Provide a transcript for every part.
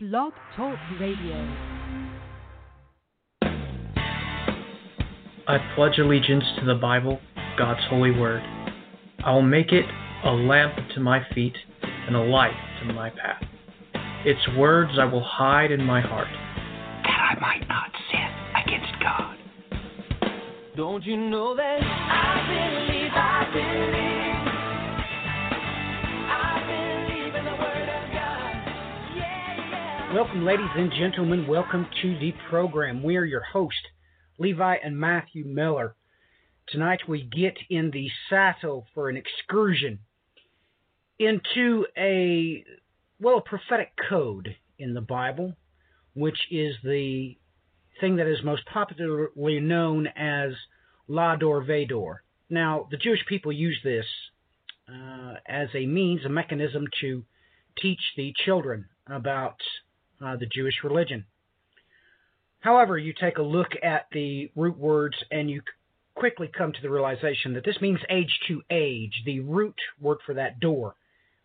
Blog Talk Radio. I pledge allegiance to the Bible, God's holy word. I will make it a lamp to my feet and a light to my path. Its words I will hide in my heart, that I might not sin against God. Don't you know that I believe, I believe, Welcome, ladies and gentlemen. Welcome to the program. We are your host, Levi and Matthew Miller. Tonight we get in the saddle for an excursion into a, well, a prophetic code in the Bible, which is the thing that is most popularly known as Ledor Vador. Now, the Jewish people use this uh, as a means, a mechanism to teach the children about uh, the Jewish religion. However, you take a look at the root words and you quickly come to the realization that this means age to age. The root word for that dor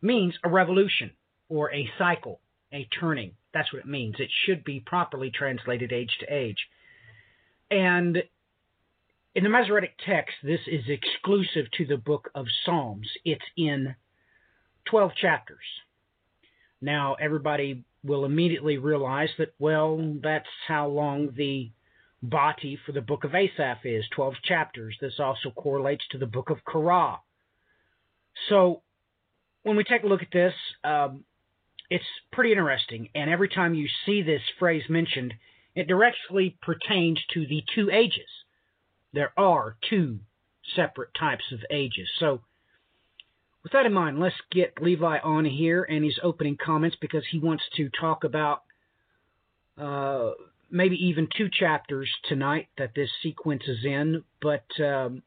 means a revolution or a cycle, a turning. That's what it means. It should be properly translated age to age. And in the Masoretic text, this is exclusive to the book of Psalms. It's in 12 chapters. Now, everybody will immediately realize that, well, that's how long the Bati for the book of Asaph is 12 chapters. This also correlates to the book of Korah. So, when we take a look at this, um, it's pretty interesting. And every time you see this phrase mentioned, it directly pertains to the two ages. There are two separate types of ages. So, with that in mind, let's get Levi on here and his opening comments because he wants to talk about uh, maybe even two chapters tonight that this sequence is in. But um,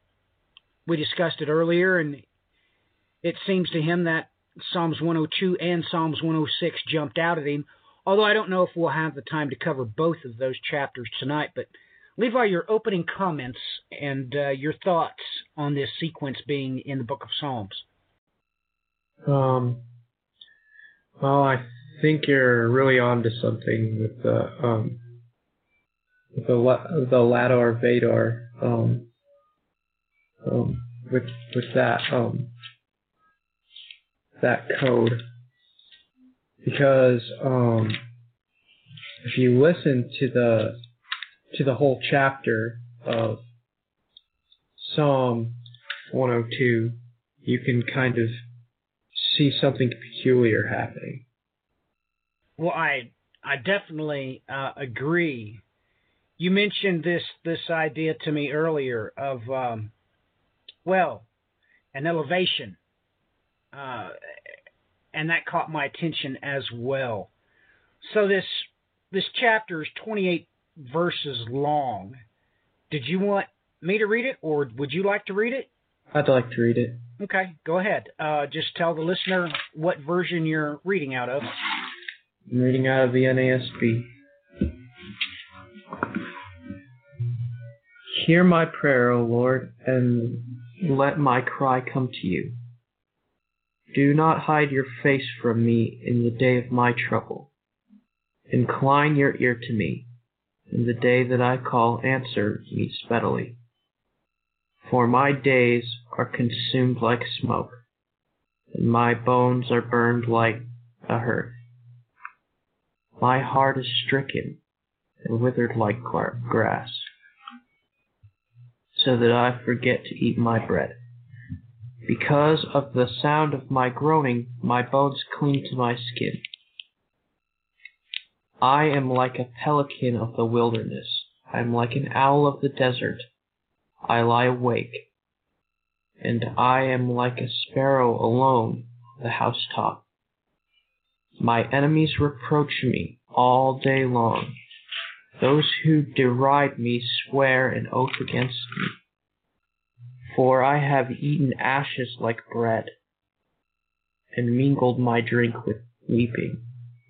we discussed it earlier, and it seems to him that Psalms 102 and Psalms 106 jumped out at him. Although I don't know if we'll have the time to cover both of those chapters tonight, but Levi, your opening comments and uh, your thoughts on this sequence being in the book of Psalms. Um, well, I think you're really on to something with the um, with the the Ledor Vador um, um, with with that um, that code. Because um, if you listen to the to the whole chapter of Psalm 102, you can kind of see something peculiar happening. Well, I I definitely uh, agree. You mentioned this this idea to me earlier of um, well, an elevation, uh, and that caught my attention as well. So this this chapter is 28 verses long. Did you want me to read it, or would you like to read it? I'd like to read it. Okay, go ahead. Uh, just tell the listener what version you're reading out of. I'm reading out of the NASB. Hear my prayer, O Lord, and let my cry come to you. Do not hide your face from me in the day of my trouble. Incline your ear to me. In the day that I call, answer me speedily. For my days are consumed like smoke, and my bones are burned like a hearth. My heart is stricken and withered like grass, so that I forget to eat my bread. Because of the sound of my groaning, my bones cling to my skin. I am like a pelican of the wilderness. I am like an owl of the desert. I lie awake, and I am like a sparrow alone on the housetop. My enemies reproach me all day long. Those who deride me swear an oath against me. For I have eaten ashes like bread, and mingled my drink with weeping,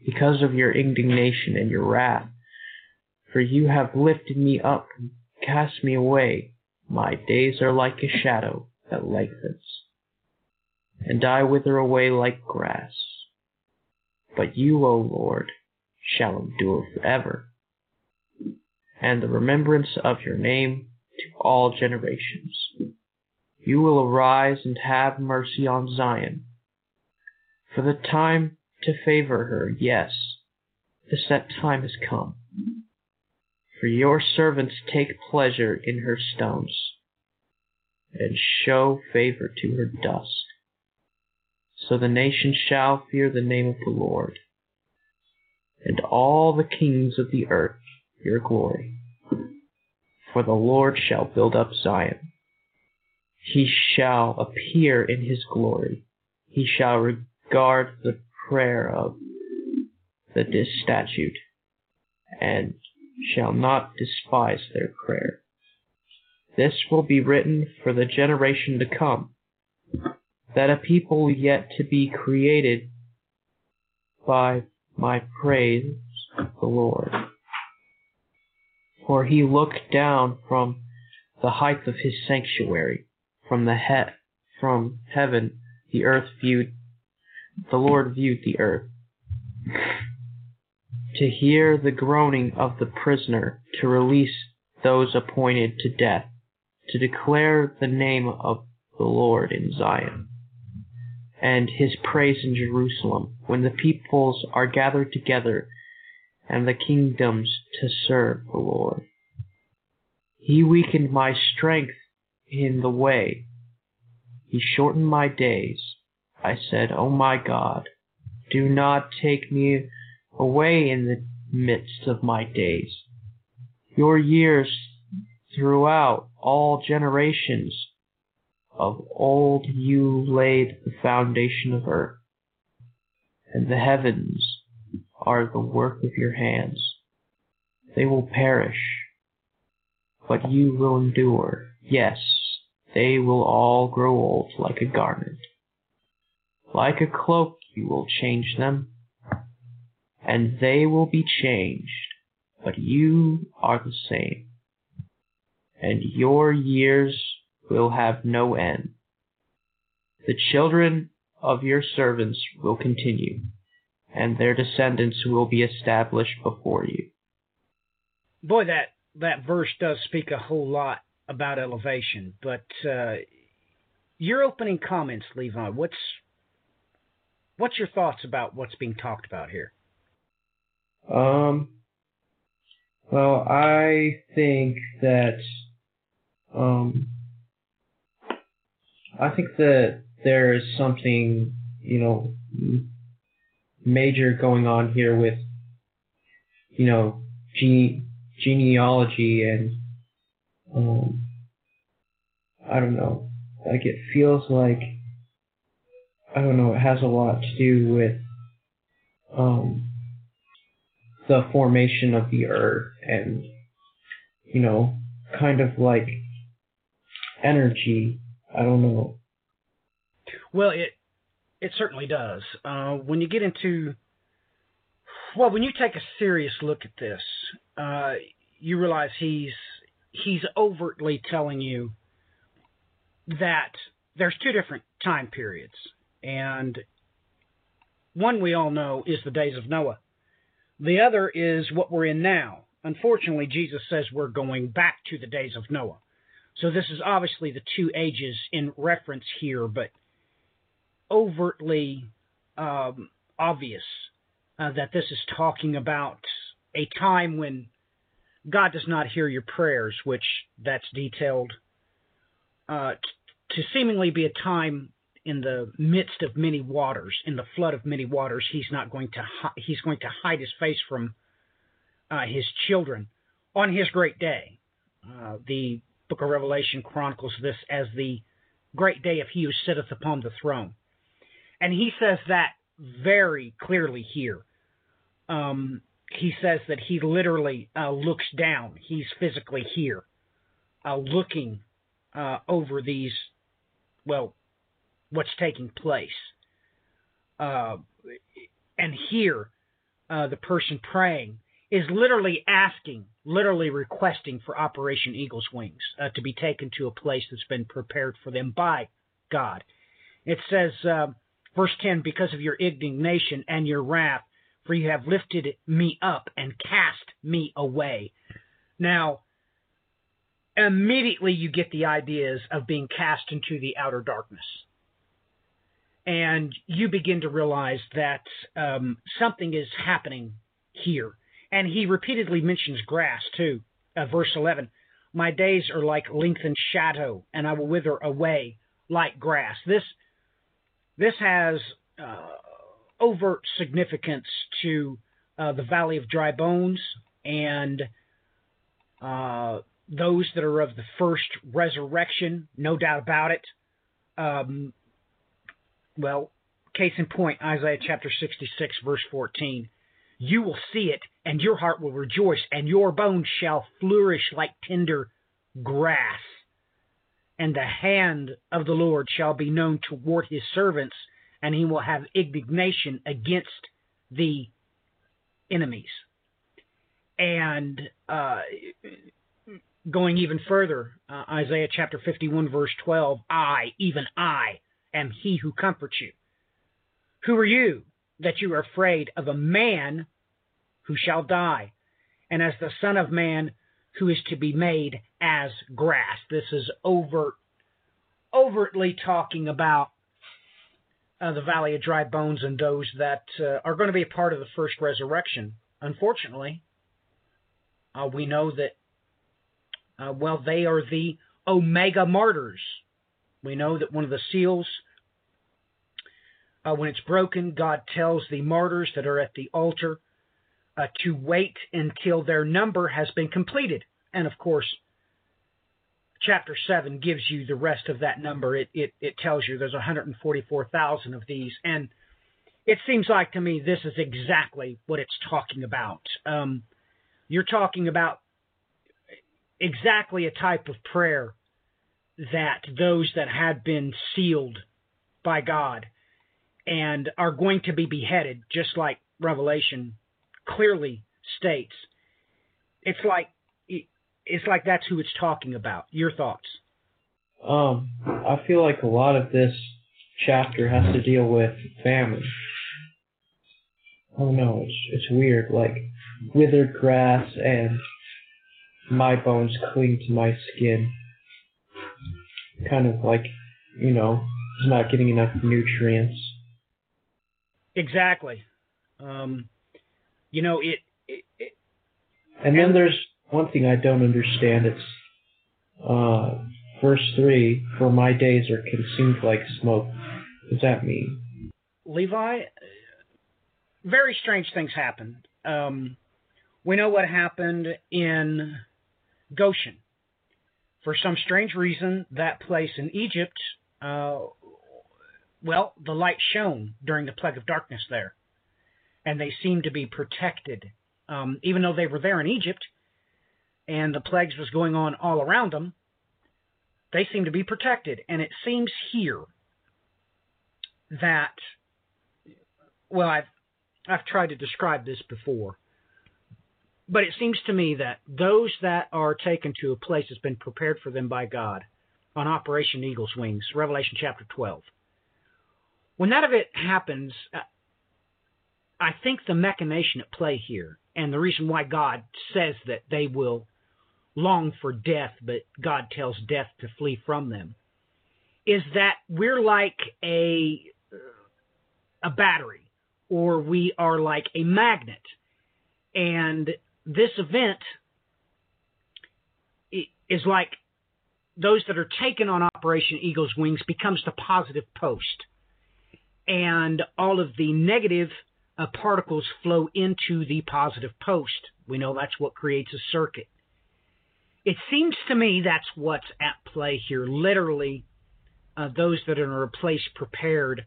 because of your indignation and your wrath. For you have lifted me up and cast me away. My days are like a shadow that lengthens, and I wither away like grass. But you, O Lord, shall endure forever, and the remembrance of your name to all generations. You will arise and have mercy on Zion. For the time to favor her, yes, the set time has come. For your servants take pleasure in her stones, and show favor to her dust. So the nations shall fear the name of the Lord, and all the kings of the earth your glory. For the Lord shall build up Zion. He shall appear in his glory. He shall regard the prayer of the statute, and shall not despise their prayer. This will be written for the generation to come, that a people yet to be created by my praise the Lord. For he looked down from the height of his sanctuary, from the he- from heaven the earth viewed the Lord viewed the earth. To hear the groaning of the prisoner, to release those appointed to death, to declare the name of the Lord in Zion, and his praise in Jerusalem, when the peoples are gathered together and the kingdoms to serve the Lord. He weakened my strength in the way. He shortened my days. I said, O my God, do not take me away in the midst of my days. Your years throughout all generations of old you laid the foundation of earth, and the heavens are the work of your hands. They will perish, but you will endure. Yes, they will all grow old like a garment. Like a cloak you will change them and they will be changed, but you are the same, and your years will have no end. The children of your servants will continue, and their descendants will be established before you. Boy, that, that verse does speak a whole lot about elevation, but uh, your opening comments, Levi, what's what's your thoughts about what's being talked about here? Um, well, I think that, um, I think that there is something, you know, major going on here with, you know, gene- genealogy and, um, I don't know, like it feels like, I don't know, it has a lot to do with, um, the formation of the earth and you know kind of like energy. I don't know. Well it it certainly does. Uh, when you get into well when you take a serious look at this uh, you realize he's he's overtly telling you that there's two different time periods. And one we all know is the days of noah the other is what we're in now. Unfortunately, Jesus says we're going back to the days of Noah. So this is obviously the two ages in reference here, but overtly um, obvious uh, that this is talking about a time when God does not hear your prayers, which that's detailed uh, t- to seemingly be a time in the midst of many waters, in the flood of many waters, he's not going to he's going to hide his face from uh, his children on his great day. Uh, the Book of Revelation chronicles this as the great day of He who sitteth upon the throne, and he says that very clearly here. Um, he says that he literally uh, looks down. He's physically here, uh, looking uh, over these, well, what's taking place. Uh, and here, uh, the person praying is literally asking, literally requesting for Operation Eagle's Wings uh, to be taken to a place that's been prepared for them by God. It says, uh, verse 10, because of your indignation and your wrath, for you have lifted me up and cast me away. Now, immediately you get the ideas of being cast into the outer darkness. And you begin to realize that um, something is happening here. And he repeatedly mentions grass, too. Uh, verse 11 My days are like lengthened shadow, and I will wither away like grass. This, this has uh, overt significance to uh, the Valley of Dry Bones and uh, those that are of the first resurrection, no doubt about it. Um, well, case in point, Isaiah chapter 66, verse 14. You will see it, and your heart will rejoice, and your bones shall flourish like tender grass. And the hand of the Lord shall be known toward his servants, and he will have indignation against the enemies. And uh, going even further, uh, Isaiah chapter 51, verse 12 I, even I, am he who comforts you. Who are you that you are afraid of a man who shall die, and as the Son of Man who is to be made as grass? This is overt, overtly talking about uh, the Valley of Dry Bones and those that uh, are going to be a part of the first resurrection. Unfortunately, uh, we know that uh, well, they are the Omega martyrs. We know that one of the seals, uh, when it's broken, God tells the martyrs that are at the altar uh, to wait until their number has been completed. And of course, chapter 7 gives you the rest of that number. It, it, it tells you there's 144,000 of these. And it seems like to me this is exactly what it's talking about. Um, you're talking about exactly a type of prayer that those that had been sealed by God and are going to be beheaded, just like Revelation clearly states. It's like it's like that's who it's talking about. Your thoughts? Um, I feel like a lot of this chapter has to deal with famine. Oh no, it's it's weird. Like withered grass and my bones cling to my skin. Kind of like, you know, it's not getting enough nutrients. Exactly. Um, you know, it, it, it and then there's one thing I don't understand. It's uh, verse three. For my days are consumed like smoke. What does that mean? Levi, very strange things happened. Um, we know what happened in Goshen. For some strange reason, that place in Egypt, uh, well, the light shone during the plague of darkness there, and they seemed to be protected. Um, even though they were there in Egypt, and the plagues was going on all around them, they seemed to be protected. And it seems here that, well, I've I've tried to describe this before. But it seems to me that those that are taken to a place that's been prepared for them by God on Operation Eagle's Wings, Revelation chapter 12, when that event happens, uh, I think the machination at play here and the reason why God says that they will long for death, but God tells death to flee from them, is that we're like a a battery or we are like a magnet. And this event is like those that are taken on Operation Eagle's Wings becomes the positive post. And all of the negative uh, particles flow into the positive post. We know that's what creates a circuit. It seems to me that's what's at play here. Literally, uh, those that are in a place prepared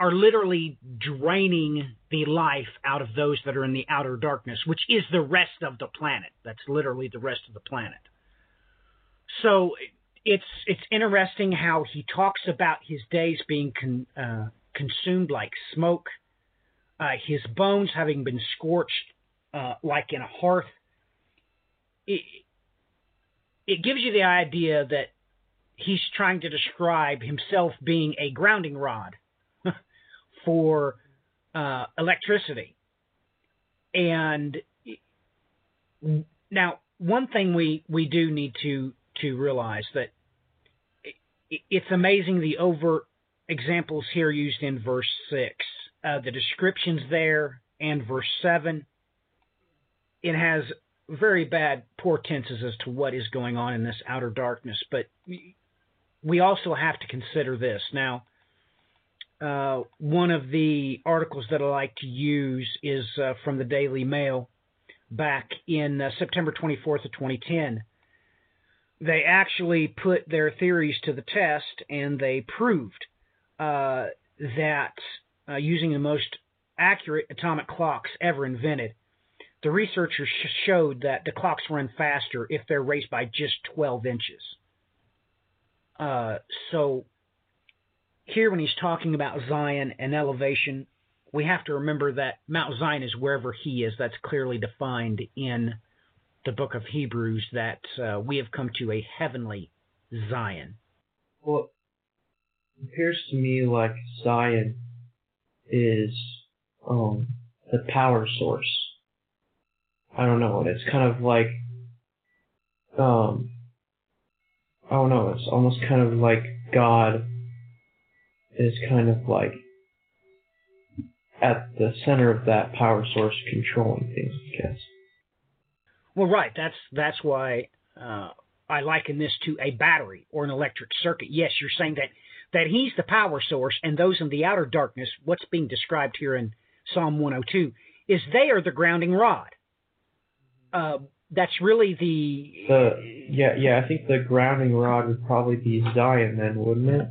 are literally draining the life out of those that are in the outer darkness, which is the rest of the planet. That's literally the rest of the planet. So it's it's interesting how he talks about his days being con, uh, consumed like smoke, uh, his bones having been scorched uh, like in a hearth. It, it gives you the idea that he's trying to describe himself being a grounding rod for uh, electricity. And now, one thing we, we do need to to realize that it's amazing the overt examples here used in verse six, uh, the descriptions there, and verse seven. It has very bad portenses as to what is going on in this outer darkness, but we also have to consider this now. Uh, one of the articles that I like to use is uh, from the Daily Mail back in uh, September 24th of 2010. They actually put their theories to the test and they proved uh, that uh, using the most accurate atomic clocks ever invented, the researchers sh- showed that the clocks run faster if they're raised by just 12 inches. Uh, so here, when he's talking about Zion and elevation, we have to remember that Mount Zion is wherever he is. That's clearly defined in the book of Hebrews that uh, we have come to a heavenly Zion. Well, it appears to me like Zion is um, the power source. I don't know. It's kind of like um, I don't know. It's almost kind of like God is kind of like at the center of that power source, controlling things. I guess. Well, right. That's that's why uh, I liken this to a battery or an electric circuit. Yes, you're saying that that he's the power source, and those in the outer darkness, what's being described here in Psalm 102, is they are the grounding rod. Uh, that's really the the yeah yeah. I think the grounding rod would probably be Zion then, wouldn't it?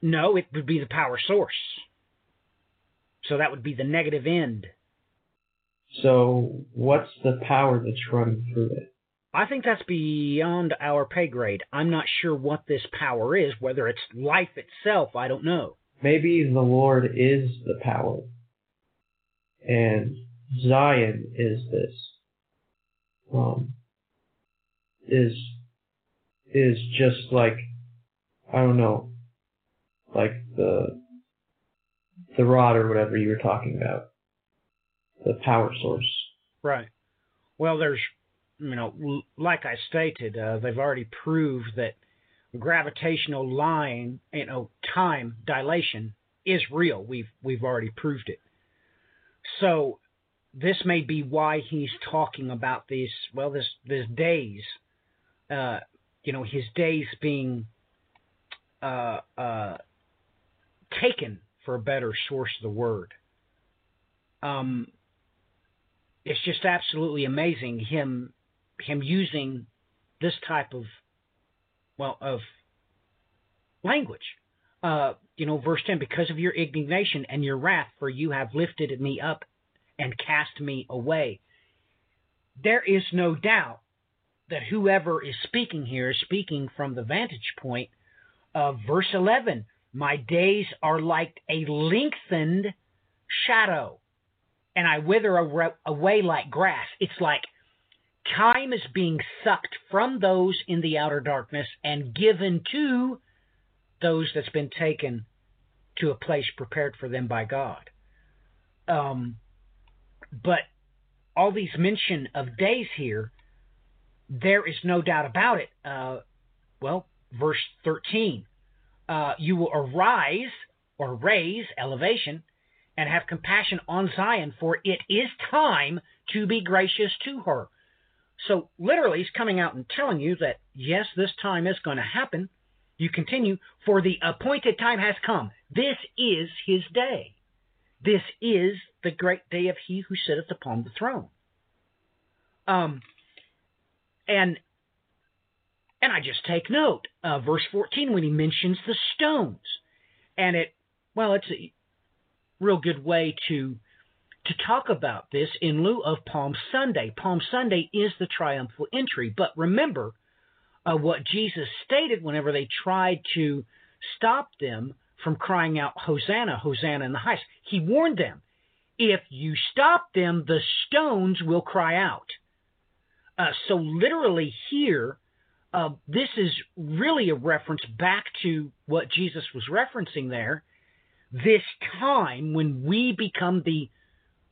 No, it would be the power source. So that would be the negative end. So what's the power that's running through it? I think that's beyond our pay grade. I'm not sure what this power is, whether it's life itself, I don't know. Maybe the Lord is the power. And Zion is this um, is is just like I don't know, like the the rod or whatever you were talking about, the power source. Right. Well, there's you know, like I stated, uh, they've already proved that gravitational line, you know, time dilation is real. We've we've already proved it. So this may be why he's talking about these well this this days uh you know his days being uh uh taken for a better source of the word um it's just absolutely amazing him him using this type of well of language uh you know verse 10 because of your indignation and your wrath for you have lifted me up and cast me away. There is no doubt that whoever is speaking here is speaking from the vantage point of verse 11. My days are like a lengthened shadow, and I wither away like grass. It's like time is being sucked from those in the outer darkness and given to those that's been taken to a place prepared for them by God. Um, but all these mention of days here, there is no doubt about it. Uh, well, verse 13 uh, you will arise or raise elevation and have compassion on Zion, for it is time to be gracious to her. So, literally, he's coming out and telling you that, yes, this time is going to happen. You continue, for the appointed time has come. This is his day. This is the great day of he who sitteth upon the throne. Um, and and I just take note, uh, verse 14, when he mentions the stones, and it, well, it's a real good way to to talk about this in lieu of Palm Sunday. Palm Sunday is the triumphal entry, but remember uh, what Jesus stated whenever they tried to stop them from crying out, Hosanna, Hosanna in the highest. He warned them, if you stop them, the stones will cry out. Uh, so, literally, here, uh, this is really a reference back to what Jesus was referencing there this time when we become the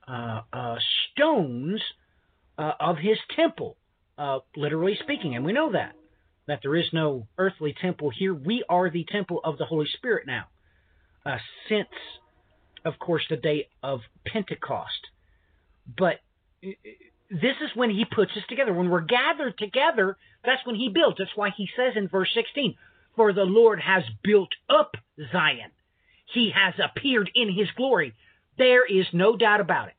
uh, uh, stones uh, of his temple, uh, literally speaking. And we know that, that there is no earthly temple here. We are the temple of the Holy Spirit now, uh, since, of course, the day of Pentecost. But this is when he puts us together. When we're gathered together, that's when he builds. That's why he says in verse 16, For the Lord has built up Zion. He has appeared in his glory. There is no doubt about it.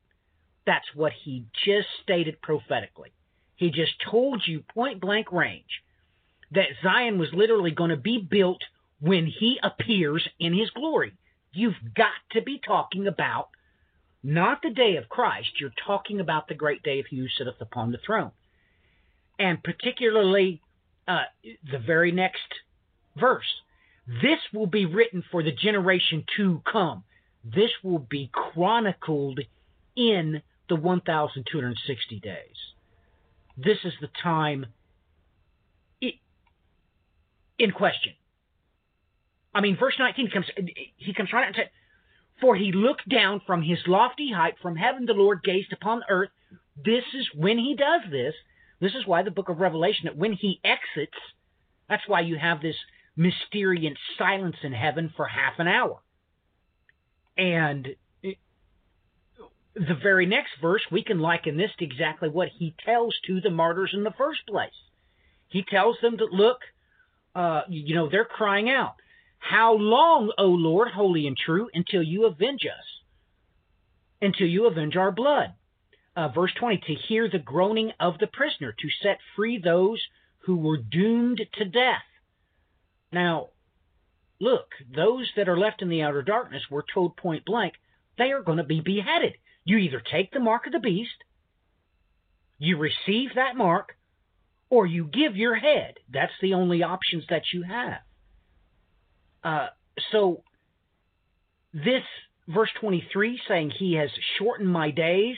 That's what he just stated prophetically. He just told you point blank range that Zion was literally going to be built when he appears in his glory. You've got to be talking about not the day of Christ, you're talking about the great day of he who sitteth upon the throne. And particularly uh, the very next verse. This will be written for the generation to come. This will be chronicled in the 1,260 days. This is the time in question. I mean, verse 19 comes, he comes right out and says, For he looked down from his lofty height, from heaven the Lord gazed upon earth. This is when he does this. This is why the book of Revelation, that when he exits, that's why you have this mysterious silence in heaven for half an hour. And the very next verse, we can liken this to exactly what he tells to the martyrs in the first place. He tells them to look, uh, you know, they're crying out, How long, O Lord, holy and true, until you avenge us, until you avenge our blood? Uh, verse 20, to hear the groaning of the prisoner, to set free those who were doomed to death. Now, look, those that are left in the outer darkness were told point blank they are going to be beheaded. You either take the mark of the beast, you receive that mark, or you give your head. That's the only options that you have. Uh, so, this verse 23 saying he has shortened my days,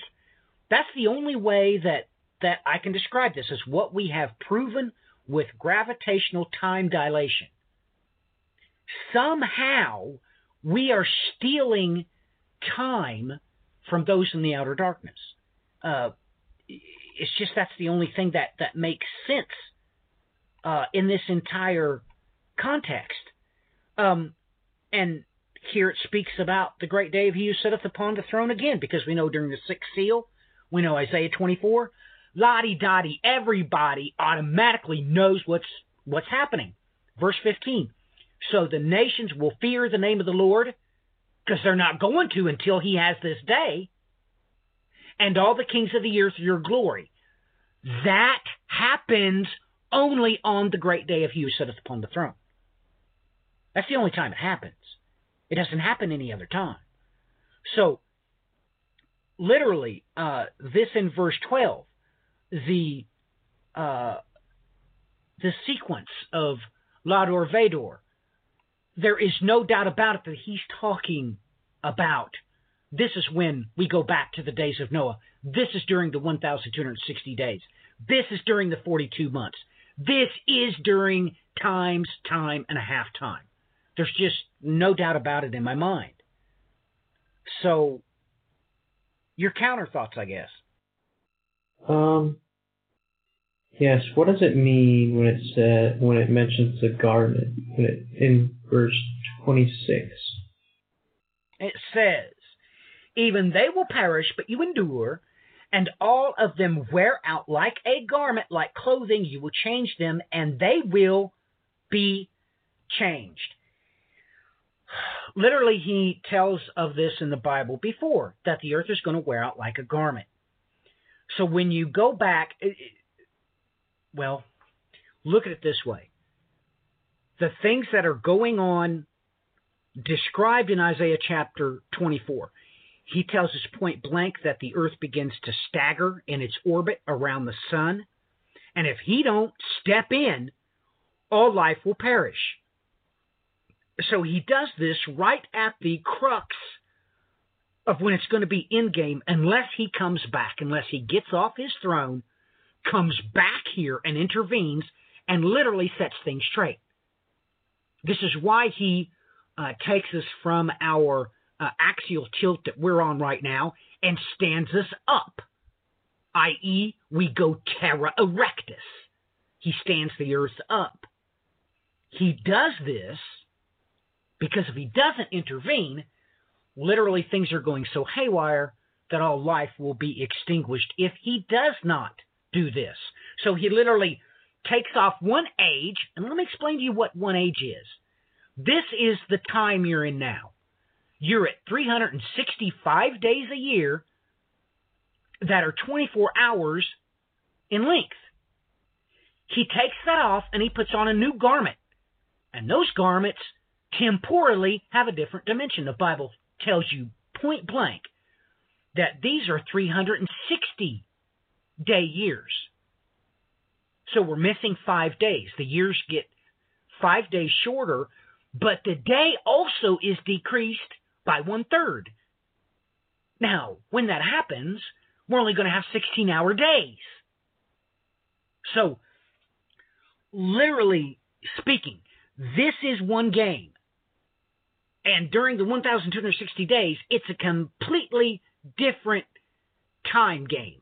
that's the only way that, that I can describe this as what we have proven with gravitational time dilation. Somehow, we are stealing time from those in the outer darkness. Uh, it's just that's the only thing that, that makes sense uh, in this entire context. Um, and here it speaks about the great day of he who sitteth upon the throne again, because we know during the sixth seal, we know Isaiah 24, lottie dottie, everybody automatically knows what's what's happening. Verse 15. So the nations will fear the name of the Lord because they're not going to until he has this day, and all the kings of the earth your glory. That happens only on the great day of he who sitteth upon the throne. That's the only time it happens. It doesn't happen any other time. So, literally, uh, this in verse 12, the uh, the sequence of Ledor Vador there is no doubt about it that he's talking about this is when we go back to the days of Noah. This is during the 1,260 days. This is during the 42 months. This is during times, time, and a half time. There's just no doubt about it in my mind. So, your counter thoughts, I guess. Um. Yes. What does it mean when it said when it mentions the garment when it in verse twenty six? It says, "Even they will perish, but you endure." And all of them wear out like a garment, like clothing. You will change them, and they will be changed. Literally, he tells of this in the Bible before that the earth is going to wear out like a garment. So when you go back, well, look at it this way the things that are going on described in Isaiah chapter 24. He tells us point blank that the earth begins to stagger in its orbit around the sun. And if he don't step in, all life will perish. So he does this right at the crux of when it's going to be in game, unless he comes back, unless he gets off his throne comes back here and intervenes and literally sets things straight. This is why he uh, takes us from our uh, axial tilt that we're on right now and stands us up, i.e., we go terra erectus. He stands the earth up. He does this because if he doesn't intervene, literally things are going so haywire that all life will be extinguished if he does not do this. So he literally takes off one age, and let me explain to you what one age is. This is the time you're in now. You're at 365 days a year that are 24 hours in length. He takes that off and he puts on a new garment. And those garments temporally have a different dimension. The Bible tells you point blank that these are 360 day years. So we're missing five days. The years get five days shorter, but the day also is decreased by one third. Now, when that happens, we're only going to have 16 hour days. So, literally speaking, this is one game. And during the 1,260 days, it's a completely different time game.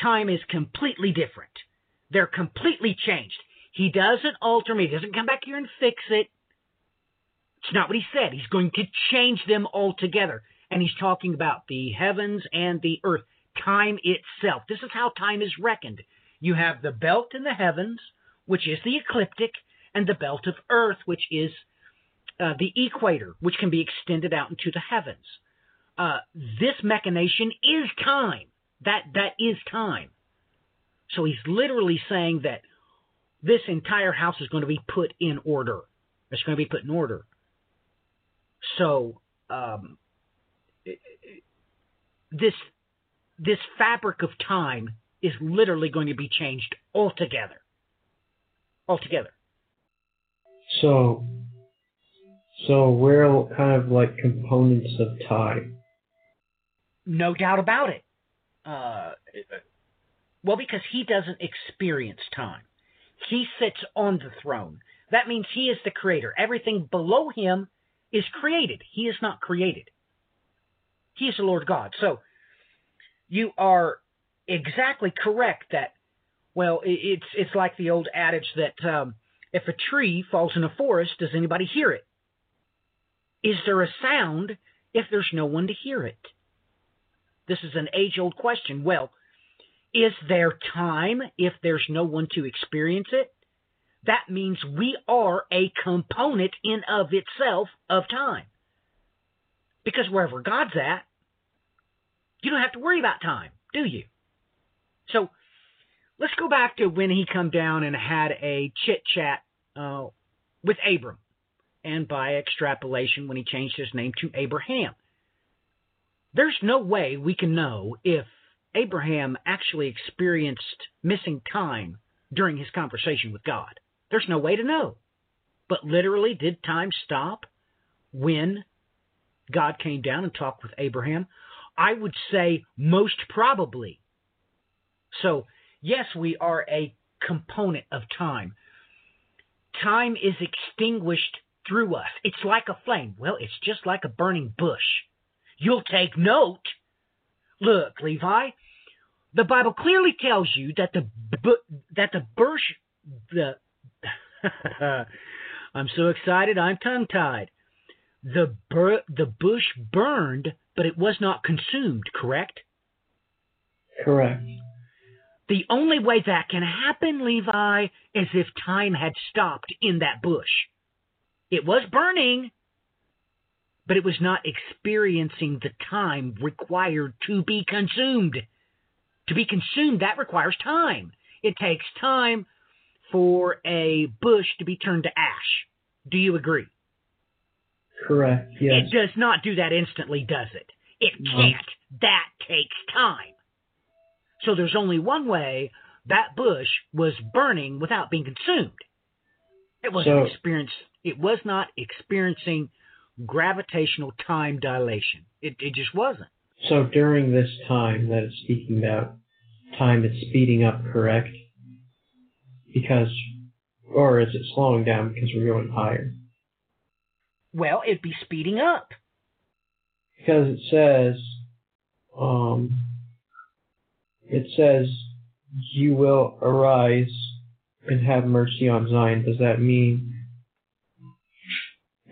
Time is completely different. They're completely changed. He doesn't alter me. He doesn't come back here and fix it. It's not what he said. He's going to change them altogether. And he's talking about the heavens and the earth, time itself. This is how time is reckoned. You have the belt in the heavens, which is the ecliptic, and the belt of earth, which is uh, the equator, which can be extended out into the heavens. Uh, this machination is time. That that is time. So he's literally saying that this entire house is going to be put in order. It's going to be put in order. So um, this this fabric of time is literally going to be changed altogether. Altogether. So, so we're kind of like components of time. No doubt about it. Uh, well, because he doesn't experience time. He sits on the throne. That means he is the creator. Everything below him is created. He is not created. He is the Lord God. So you are exactly correct that, well, it's it's like the old adage that um, if a tree falls in a forest, does anybody hear it? Is there a sound if there's no one to hear it? This is an age old question. Well, is there time if there's no one to experience it? That means we are a component in of itself of time. Because wherever God's at, you don't have to worry about time, do you? So let's go back to when he come down and had a chit chat uh, with Abram, and by extrapolation, when he changed his name to Abraham. There's no way we can know if Abraham actually experienced missing time during his conversation with God. There's no way to know. But literally, did time stop when God came down and talked with Abraham? I would say most probably. So, yes, we are a component of time. Time is extinguished through us. It's like a flame. Well, it's just like a burning bush. You'll take note. Look, Levi, the Bible clearly tells you that the that the bush the I'm so excited I'm tongue tied. The bur- the bush burned, but it was not consumed. Correct. Correct. The only way that can happen, Levi, is if time had stopped in that bush. It was burning, but it was not experiencing the time required to be consumed. To be consumed, that requires time. It takes time for a bush to be turned to ash. Do you agree? Correct, yes. It does not do that instantly, does it? It can't. That takes time. So there's only one way that bush was burning without being consumed. It wasn't So- experience it was not experiencing gravitational time dilation. It it just wasn't. So during this time that it's speaking about, time is speeding up, correct? Because, or is it slowing down because we're going higher? Well, it'd be speeding up. Because it says, um, it says, you will arise and have mercy on Zion. Does that mean?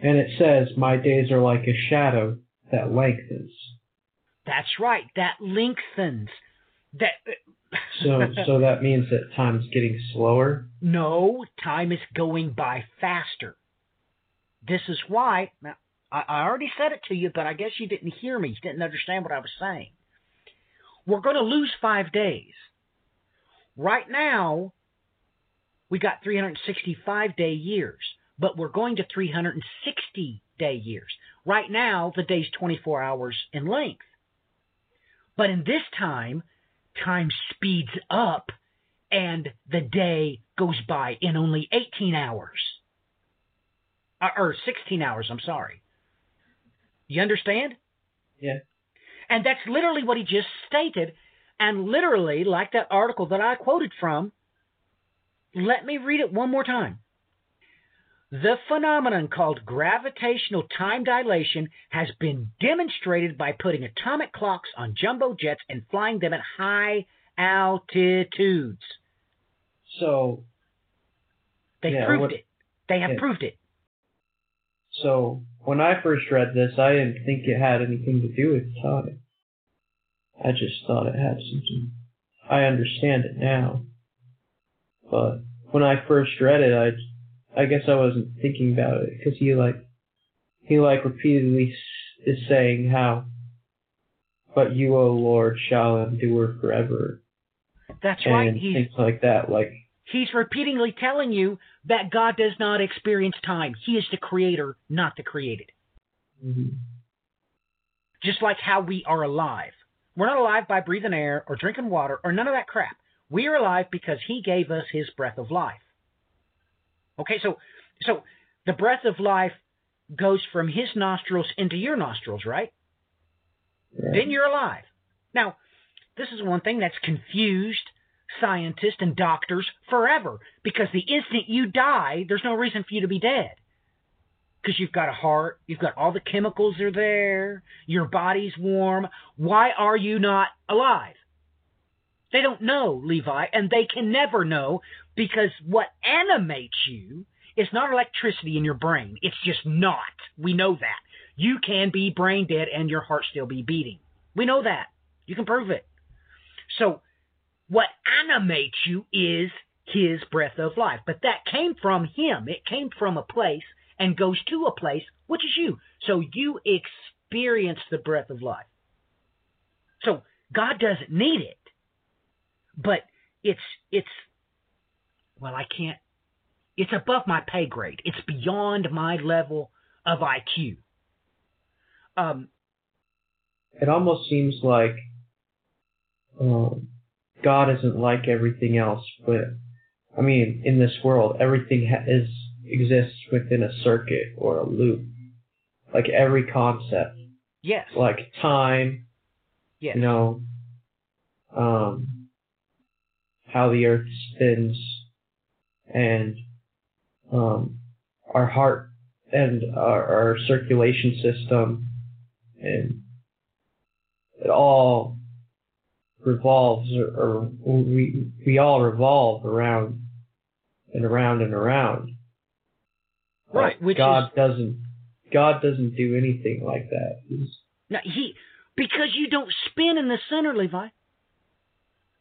And it says, my days are like a shadow that lengthens. That's right. That lengthens. That uh, So, so that means that time's getting slower. no time is going by faster. This is why. Now, I, I already said it to you, but I guess you didn't hear me. You didn't understand what I was saying. We're going to lose five days. Right now, we got 365 day years, but we're going to 360 day years. Right now, the day's 24 hours in length. But in this time, time speeds up and the day goes by in only 18 hours. Uh, or 16 hours, I'm sorry. You understand? Yeah. And that's literally what he just stated. And literally, like that article that I quoted from, let me read it one more time. The phenomenon called gravitational time dilation has been demonstrated by putting atomic clocks on jumbo jets and flying them at high altitudes. So, They Yeah, proved what- it. They have yeah. proved it. so when I first read this, I didn't think it had anything to do with time. I just thought it had something. I understand it now, but when I first read it, I, I guess I wasn't thinking about it because he like, he like repeatedly is saying how, but you, O Lord, shall endure forever, That's right. and He's things like that. Like, he's repeatedly telling you that God does not experience time. He is the creator, not the created. mhm. Just like how we are alive. We're not alive by breathing air or drinking water or none of that crap. We are alive because he gave us his breath of life. Okay, so so the breath of life goes from his nostrils into your nostrils, right? Right. Then you're alive. Now, this is one thing that's confused scientists and doctors forever because the instant you die, there's no reason for you to be dead. Because you've got a heart, you've got all the chemicals are there, your body's warm. Why are you not alive? They don't know, Levi, and they can never know because what animates you is not electricity in your brain. It's just not. We know that. You can be brain dead and your heart still be beating. We know that. You can prove it. So, what animates you is his breath of life. But that came from him. It came from a place and goes to a place, which is you. So, you experience the breath of life. So, God doesn't need it. But it's, it's, well, I can't, it's above my pay grade. It's beyond my level of IQ. Um, it almost seems like um, God isn't like everything else, but I mean, in this world, everything ha- is exists within a circuit or a loop. Like every concept, yes. like time, yes. you know, um, how the earth spins, and um, our heart and our, our circulation system, and it all revolves, or, or we we all revolve around and around and around. Right, Like, which God is- doesn't God doesn't do anything like that. He's, Now he because you don't spin in the center, Levi.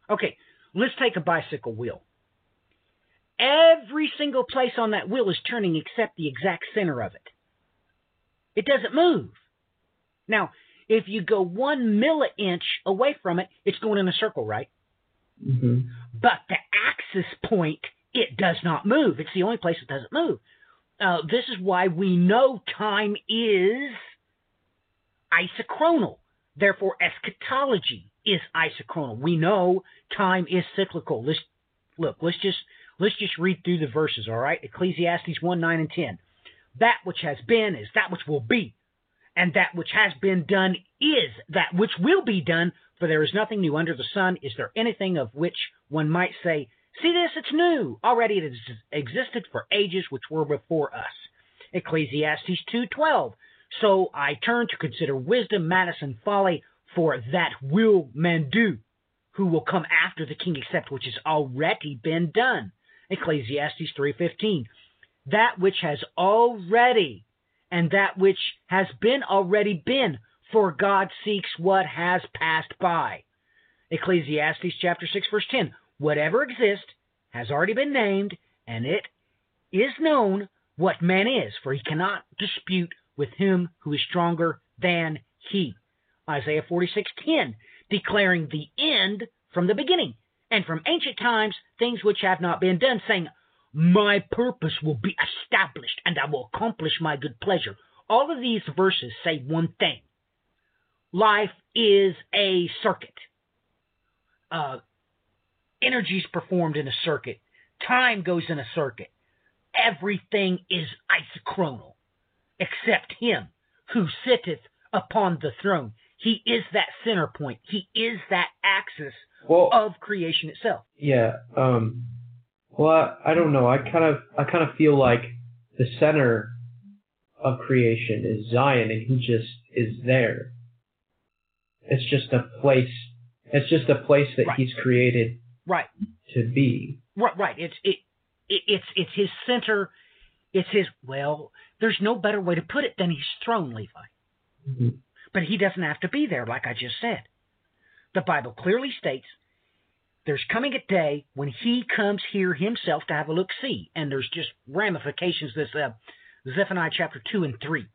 Okay, let's take a bicycle wheel. Every single place on that wheel is turning except the exact center of it. It doesn't move. Now, if you go one milli-inch away from it, it's going in a circle, right? mhm. But the axis point, it does not move. It's the only place it doesn't move. Uh, this is why we know time is isochronal. Therefore, eschatology is isochronal. We know time is cyclical. Let's look. Let's just let's just read through the verses. All right, Ecclesiastes one nine and ten. That which has been is that which will be, and that which has been done is that which will be done. For there is nothing new under the sun. Is there anything of which one might say, See this, it's new. Already it has existed for ages which were before us. Ecclesiastes 2:12. So I turn to consider wisdom, madness, and folly, for that will men do, who will come after the king except which has already been done. Ecclesiastes 3:15. That which has already and that which has been already been, for God seeks what has passed by. Ecclesiastes chapter 6 verse 10. Whatever exists has already been named, and it is known what man is, for he cannot dispute with him who is stronger than he. Isaiah 46:10, declaring the end from the beginning, and from ancient times things which have not been done, saying, My purpose will be established, and I will accomplish my good pleasure. All of these verses say one thing. Life is a circuit. Uh, energy is performed in a circuit. Time goes in a circuit. Everything is isochronal except him who sitteth upon the throne. He is that center point. He is that axis Well, of creation itself. yeah. Um. Well, I, I don't know. I kind of I kind of feel like the center of creation is Zion, and he just is there. It's just a place. It's just a place that Right. he's created Right. to be. Right, right. It's it, it it's it's his center. It's his well. There's no better way to put it than he's throne, Levi. Mhm. But he doesn't have to be there, like I just said. The Bible clearly states there's coming a day when he comes here himself to have a look see, and there's just ramifications. This uh, Zephaniah chapter two and three.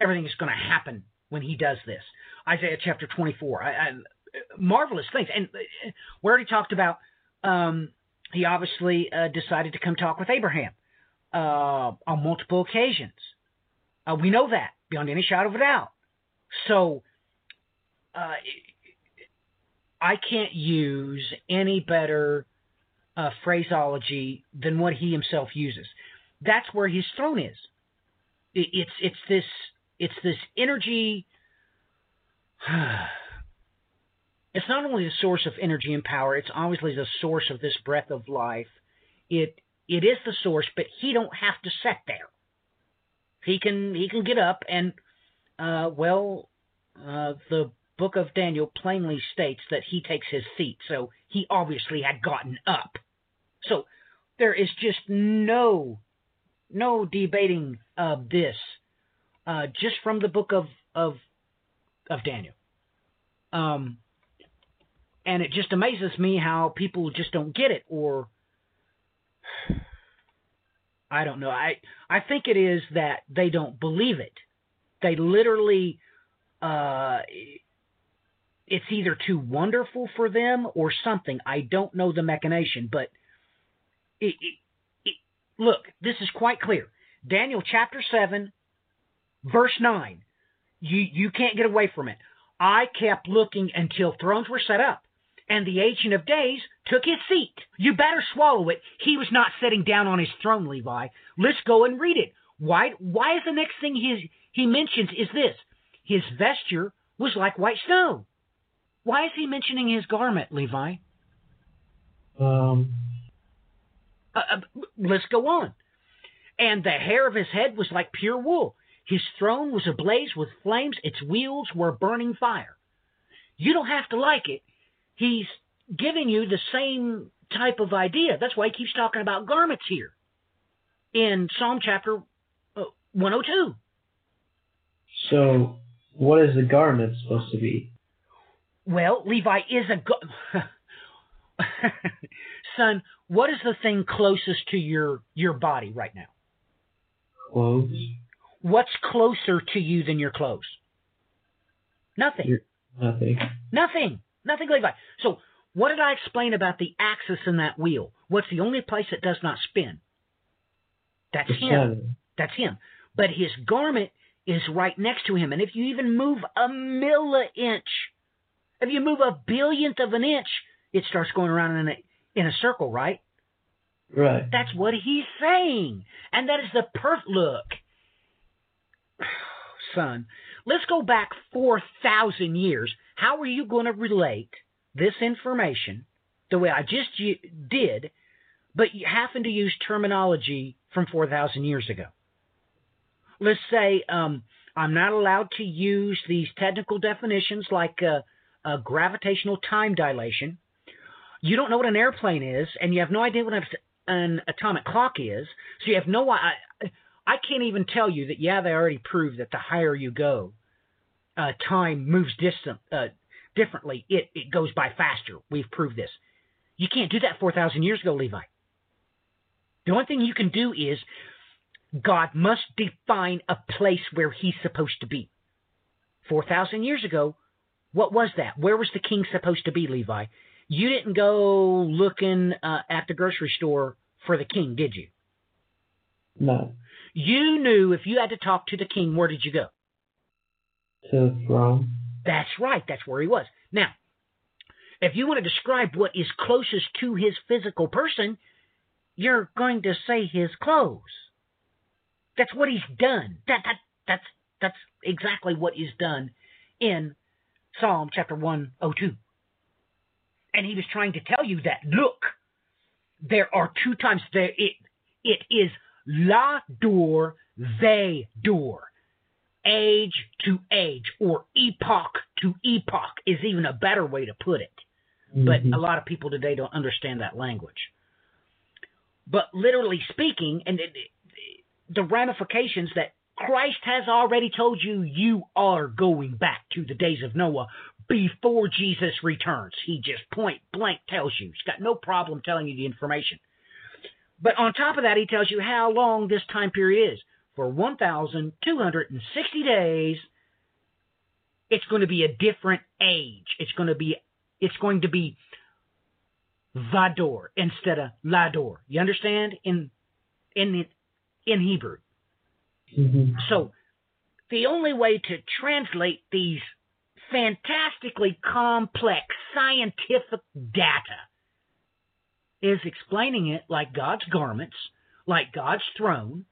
Everything is going to happen when he does this. Isaiah chapter 24. I, I, marvelous things, and uh, we already talked about. Um, he obviously uh, decided to come talk with Abraham uh, on multiple occasions. Uh, we know that beyond any shadow of a doubt. So uh, I can't use any better uh, phraseology than what he himself uses. That's where his throne is. It's it's this it's this energy. It's not only the source of energy and power; it's obviously the source of this breath of life. It it is the source, but he don't have to sit there. He can he can get up and uh, well, uh, the book of Daniel plainly states that he takes his seat, so he obviously had gotten up. So there is just no no debating uh, this uh, just from the book of of of Daniel. Um, and it just amazes me how people just don't get it, or I don't know. I I think it is that they don't believe it. They literally, uh, it's either too wonderful for them or something. I don't know the machination, but it, it, it, look, this is quite clear. Daniel chapter seven, verse nine. You you can't get away from it. I kept looking until thrones were set up, and the Ancient of Days took his seat. You better swallow it. He was not sitting down on his throne, Levi. Let's go and read it. Why? Why is the next thing he he mentions is this? His vesture was like white snow. Why is he mentioning his garment, Levi? Um. Uh, uh, let's go on. And the hair of his head was like pure wool. His throne was ablaze with flames. Its wheels were burning fire. You don't have to like it. He's giving you the same type of idea. That's why he keeps talking about garments here in Psalm chapter uh, 102. So, what is the garment supposed to be? Well, Levi is a go- son. What is the thing closest to your your body right now? Clothes. What's closer to you than your clothes? Nothing. Your- Nothing. Nothing. Nothing, Levi. So, what did I explain about the axis in that wheel? What's the only place that does not spin? That's The him. sun. That's him. But his garment is right next to him. And if you even move a milli inch, if you move a billionth of an inch, it starts going around in a, in a circle, right? Right. That's what he's saying. And that is the perfect look. Son, let's go back 4,000 years. How are you going to relate this information the way I just did, but you happen to use terminology from 4,000 years ago? let's say um, I'm not allowed to use these technical definitions like uh, uh, gravitational time dilation. You don't know what an airplane is, and you have no idea what an atomic clock is. So you have no. I, I can't even tell you that. Yeah, they already proved that the higher you go, uh, time moves distant, uh, differently. It it goes by faster. We've proved this. You can't do that four thousand years ago, Levi. The only thing you can do is God must define a place where He's supposed to be. Four thousand years ago, what was that? Where was the king supposed to be, Levi? You didn't go looking uh, at the grocery store for the king, did you? No. You knew if you had to talk to the king, where did you go? To throne. That's right. That's where he was. Now, if you want to describe what is closest to his physical person, you're going to say his clothes. That's what he's done. That that that's that's exactly what is done in Psalm chapter 102. And he was trying to tell you that look, there are two times there it it is la door they door. Age to age or epoch to epoch is even a better way to put it. Mm-hmm. But a lot of people today don't understand that language. But literally speaking, and it, the ramifications that Christ has already told you you are going back to the days of Noah before Jesus returns. He just point blank tells you. He's got no problem telling you the information. But on top of that, he tells you how long this time period is. For 1,260 days, it's going to be a different age. It's going to be it's going to be Vador instead of Ledor. You understand? In in in Hebrew. Mm-hmm. So the only way to translate these fantastically complex scientific data is explaining it like God's garments, like God's throne.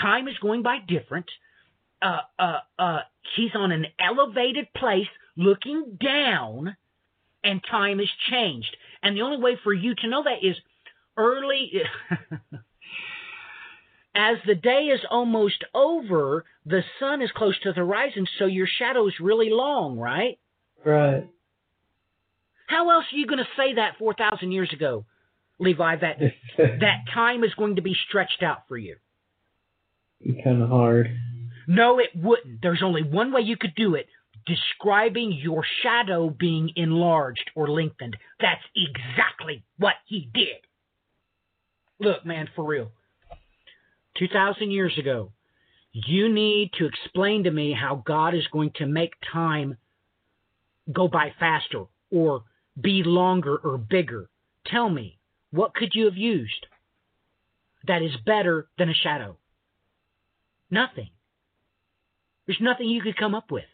Time is going by different. Uh, uh, uh, he's on an elevated place looking down, and time has changed. And the only way for you to know that is early. as the day is almost over, the sun is close to the horizon, so your shadow is really long, right? Right. How else are you going to say that 4,000 years ago, Levi, that, that time is going to be stretched out for you? Kind of hard. No, it wouldn't. There's only one way you could do it describing your shadow being enlarged or lengthened. That's exactly what he did. Look, man, for real. 2,000 years ago, you need to explain to me how God is going to make time go by faster or be longer or bigger. Tell me, what could you have used that is better than a shadow? Nothing. There's nothing you could come up with.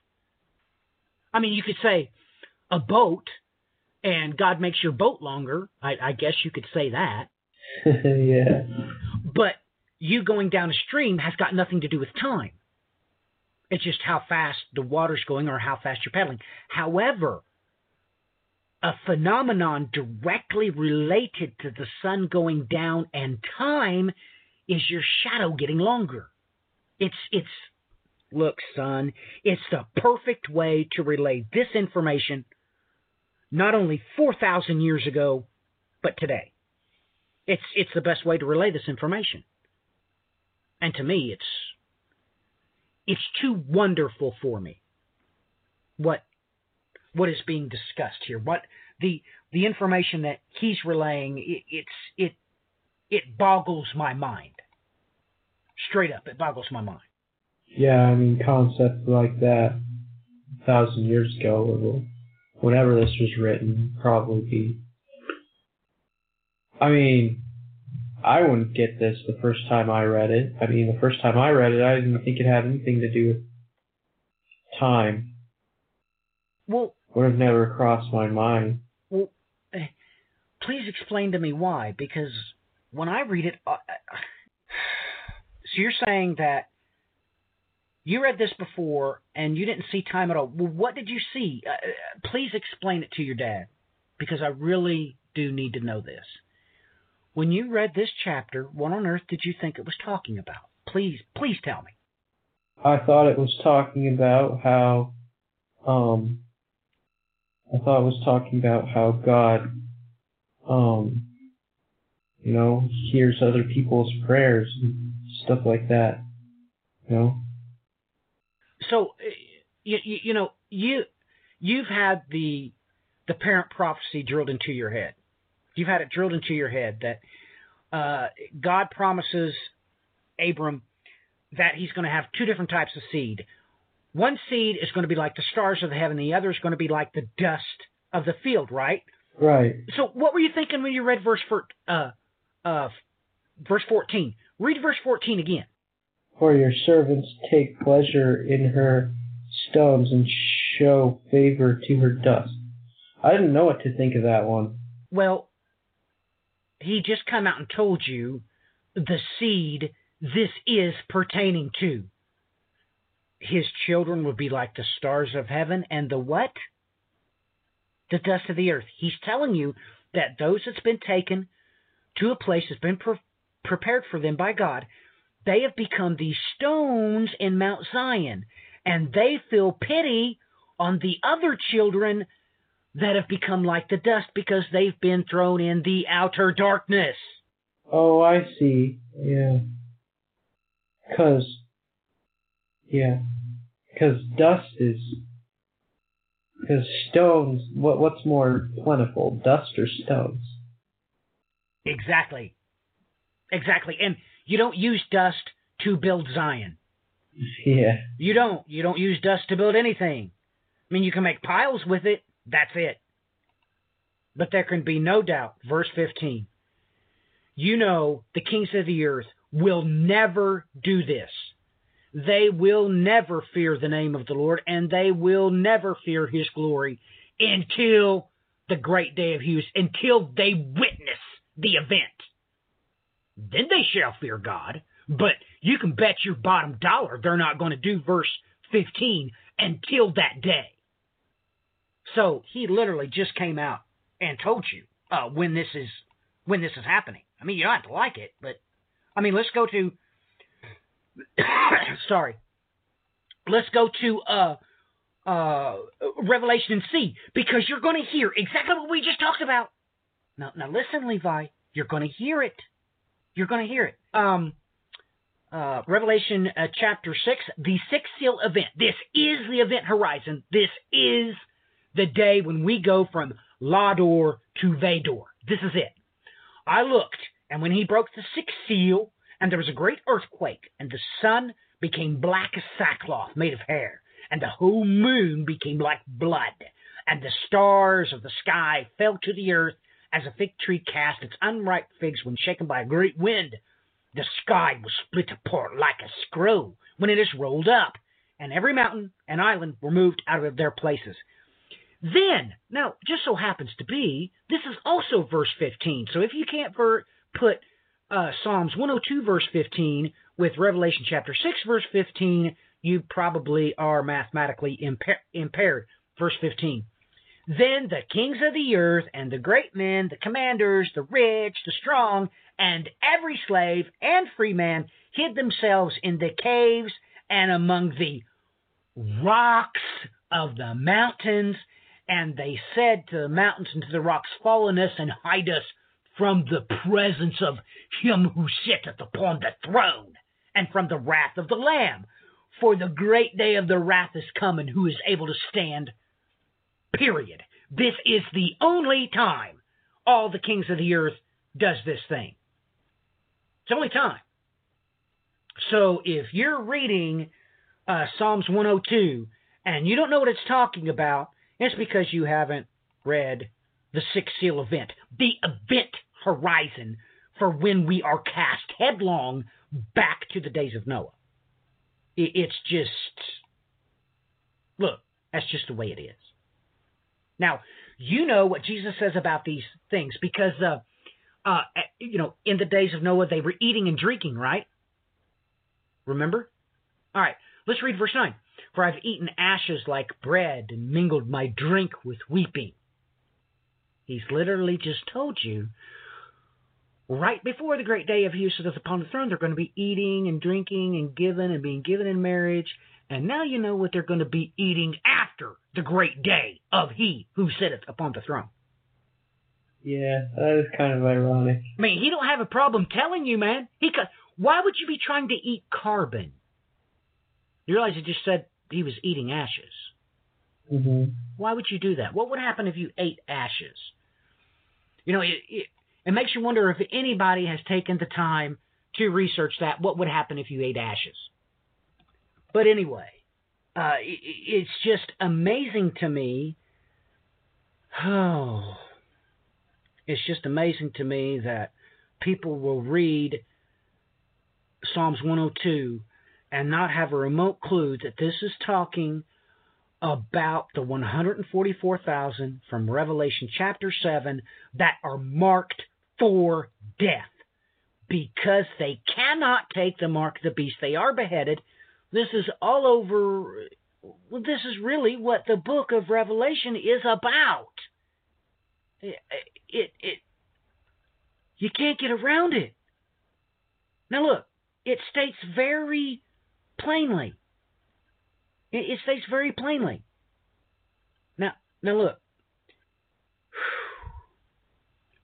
I mean, you could say a boat, and God makes your boat longer. I, I guess you could say that. yeah. But you going down a stream has got nothing to do with time. It's just how fast the water's going or how fast you're paddling. However, a phenomenon directly related to the sun going down and time is your shadow getting longer. It's it's look, son, it's the perfect way to relay this information not only 4,000 years ago, but today. It's it's the best way to relay this information. And to me, it's it's too wonderful for me. What what is being discussed here? What the the information that he's relaying? It, it's it it boggles my mind. Straight up, it boggles my mind. Yeah, I mean, concepts like that a thousand years ago, whenever this was written, probably be. I mean, I wouldn't get this the first time I read it. I mean, the first time I read it, I didn't think it had anything to do with time. Well, would have never crossed my mind. Well, eh, please explain to me why, because when I read it, uh, so you're saying that you read this before and you didn't see time at all. Well, what did you see? Uh, uh please explain it to your dad, because I really do need to know this. When you read this chapter, what on earth did you think it was talking about? Please, please tell me. I thought it was talking about how, um, I thought was talking about how God, um, you know, hears other people's prayers and stuff like that. You know. So, uh, you, you, you know, you you've had the the parent prophecy drilled into your head. You've had it drilled into your head that uh, God promises Abram that he's going to have two different types of seed. One seed is going to be like the stars of the heaven, the other is going to be like the dust of the field, right? Right. So, what were you thinking when you read verse for, uh, uh, verse fourteen? Read verse fourteen again. For your servants take pleasure in her stones and show favor to her dust. I didn't know what to think of that one. Well, he just come out and told you the seed this is pertaining to. His children would be like the stars of heaven and the what? The dust of the earth. He's telling you that those that's been taken to a place that's been pre- prepared for them by God, they have become these stones in Mount Zion, and they feel pity on the other children that have become like the dust because they've been thrown in the outer darkness. Oh, I see. Yeah. Cause, yeah, cause dust is, cause stones. What what's more plentiful, dust or stones? Exactly. Exactly. And you don't use dust to build Zion. Yeah. You don't. You don't use dust to build anything. I mean, you can make piles with it. That's it. But there can be no doubt, verse 15. You know, the kings of the earth will never do this. They will never fear the name of the Lord, and they will never fear his glory until the great day of Hughes, until they witness the event. Then they shall fear God. But you can bet your bottom dollar they're not going to do verse 15 until that day. So he literally just came out and told you uh, when this is when this is happening. I mean, you don't have to like it, but I mean, let's go to sorry, let's go to uh, uh, Revelation see because you're going to hear exactly what we just talked about. Now, now listen, Levi, you're going to hear it. You're going to hear it. Um, uh, Revelation uh, chapter 6, the sixth seal event. This is the event horizon. This is the day when we go from Ledor to Vador. This is it. I looked, and when he broke the sixth seal, and there was a great earthquake, and the sun became black as sackcloth made of hair, and the whole moon became like blood, and the stars of the sky fell to the earth as a fig tree casts its unripe figs when shaken by a great wind. The sky was split apart like a scroll when it is rolled up, and every mountain and island were moved out of their places. Then, now, just so happens to be, this is also verse 15. So if you can't ver- put uh, Psalms 102, verse 15, with Revelation chapter 6, verse 15, you probably are mathematically impa- impaired. Verse 15. Then the kings of the earth and the great men, the commanders, the rich, the strong, and every slave and free man hid themselves in the caves and among the rocks of the mountains. And they said to the mountains and to the rocks, Fall on us and hide us from the presence of him who sitteth upon the throne and from the wrath of the Lamb. For the great day of the wrath is coming, who is able to stand. Period. This is the only time all the kings of the earth does this thing. It's only time. So if you're reading uh, Psalms 102 and you don't know what it's talking about, it's because you haven't read the six seal event, the event horizon for when we are cast headlong back to the days of Noah. It's just, look, that's just the way it is. Now, you know what Jesus says about these things because, uh, uh, you know, in the days of Noah, they were eating and drinking, right? Remember? All right, let's read verse 9. For I've eaten ashes like bread and mingled my drink with weeping. He's literally just told you right before the great day of he who sitteth upon the throne, they're going to be eating and drinking and giving and being given in marriage. And now you know what they're going to be eating after the great day of he who sitteth upon the throne. Yeah, that is kind of ironic. I mean, he don't have a problem telling you, man. He could, why would you be trying to eat carbon? You realize he just said he was eating ashes. hmm Why would you do that? What would happen if you ate ashes? You know, it, it, it makes you wonder if anybody has taken the time to research that. What would happen if you ate ashes? But anyway, uh, it, it's just amazing to me. Oh, it's just amazing to me that people will read Psalms 102 and not have a remote clue that this is talking about the 144,000 from Revelation chapter 7 that are marked for death because they cannot take the mark of the beast. They are beheaded. This is all over. This is really what the book of Revelation is about. It, it, it, you can't get around it. Now, look, it states very plainly. It, it states very plainly. Now, now look.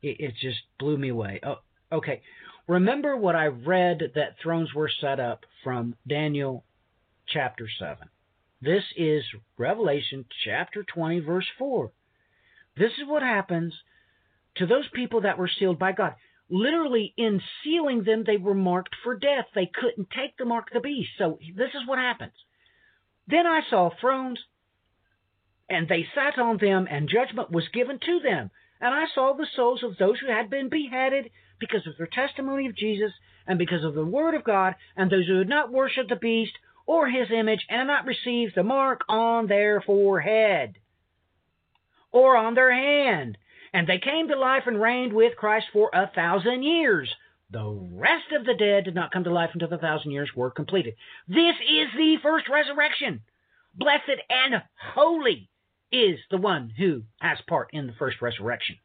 It, it just blew me away. Oh, okay. Remember what I read that thrones were set up from Daniel chapter 7. This is Revelation chapter 20, verse 4. This is what happens to those people that were sealed by God. Literally, in sealing them, they were marked for death. They couldn't take the mark of the beast. So, this is what happens. Then I saw thrones, and they sat on them, and judgment was given to them. And I saw the souls of those who had been beheaded because of their testimony of Jesus, and because of the word of God, and those who had not worshipped the beast or his image, and had not received the mark on their forehead or on their hand. And they came to life and reigned with Christ for a thousand years. The rest of the dead did not come to life until the thousand years were completed. This is the first resurrection. Blessed and holy is the one who has part in the first resurrection.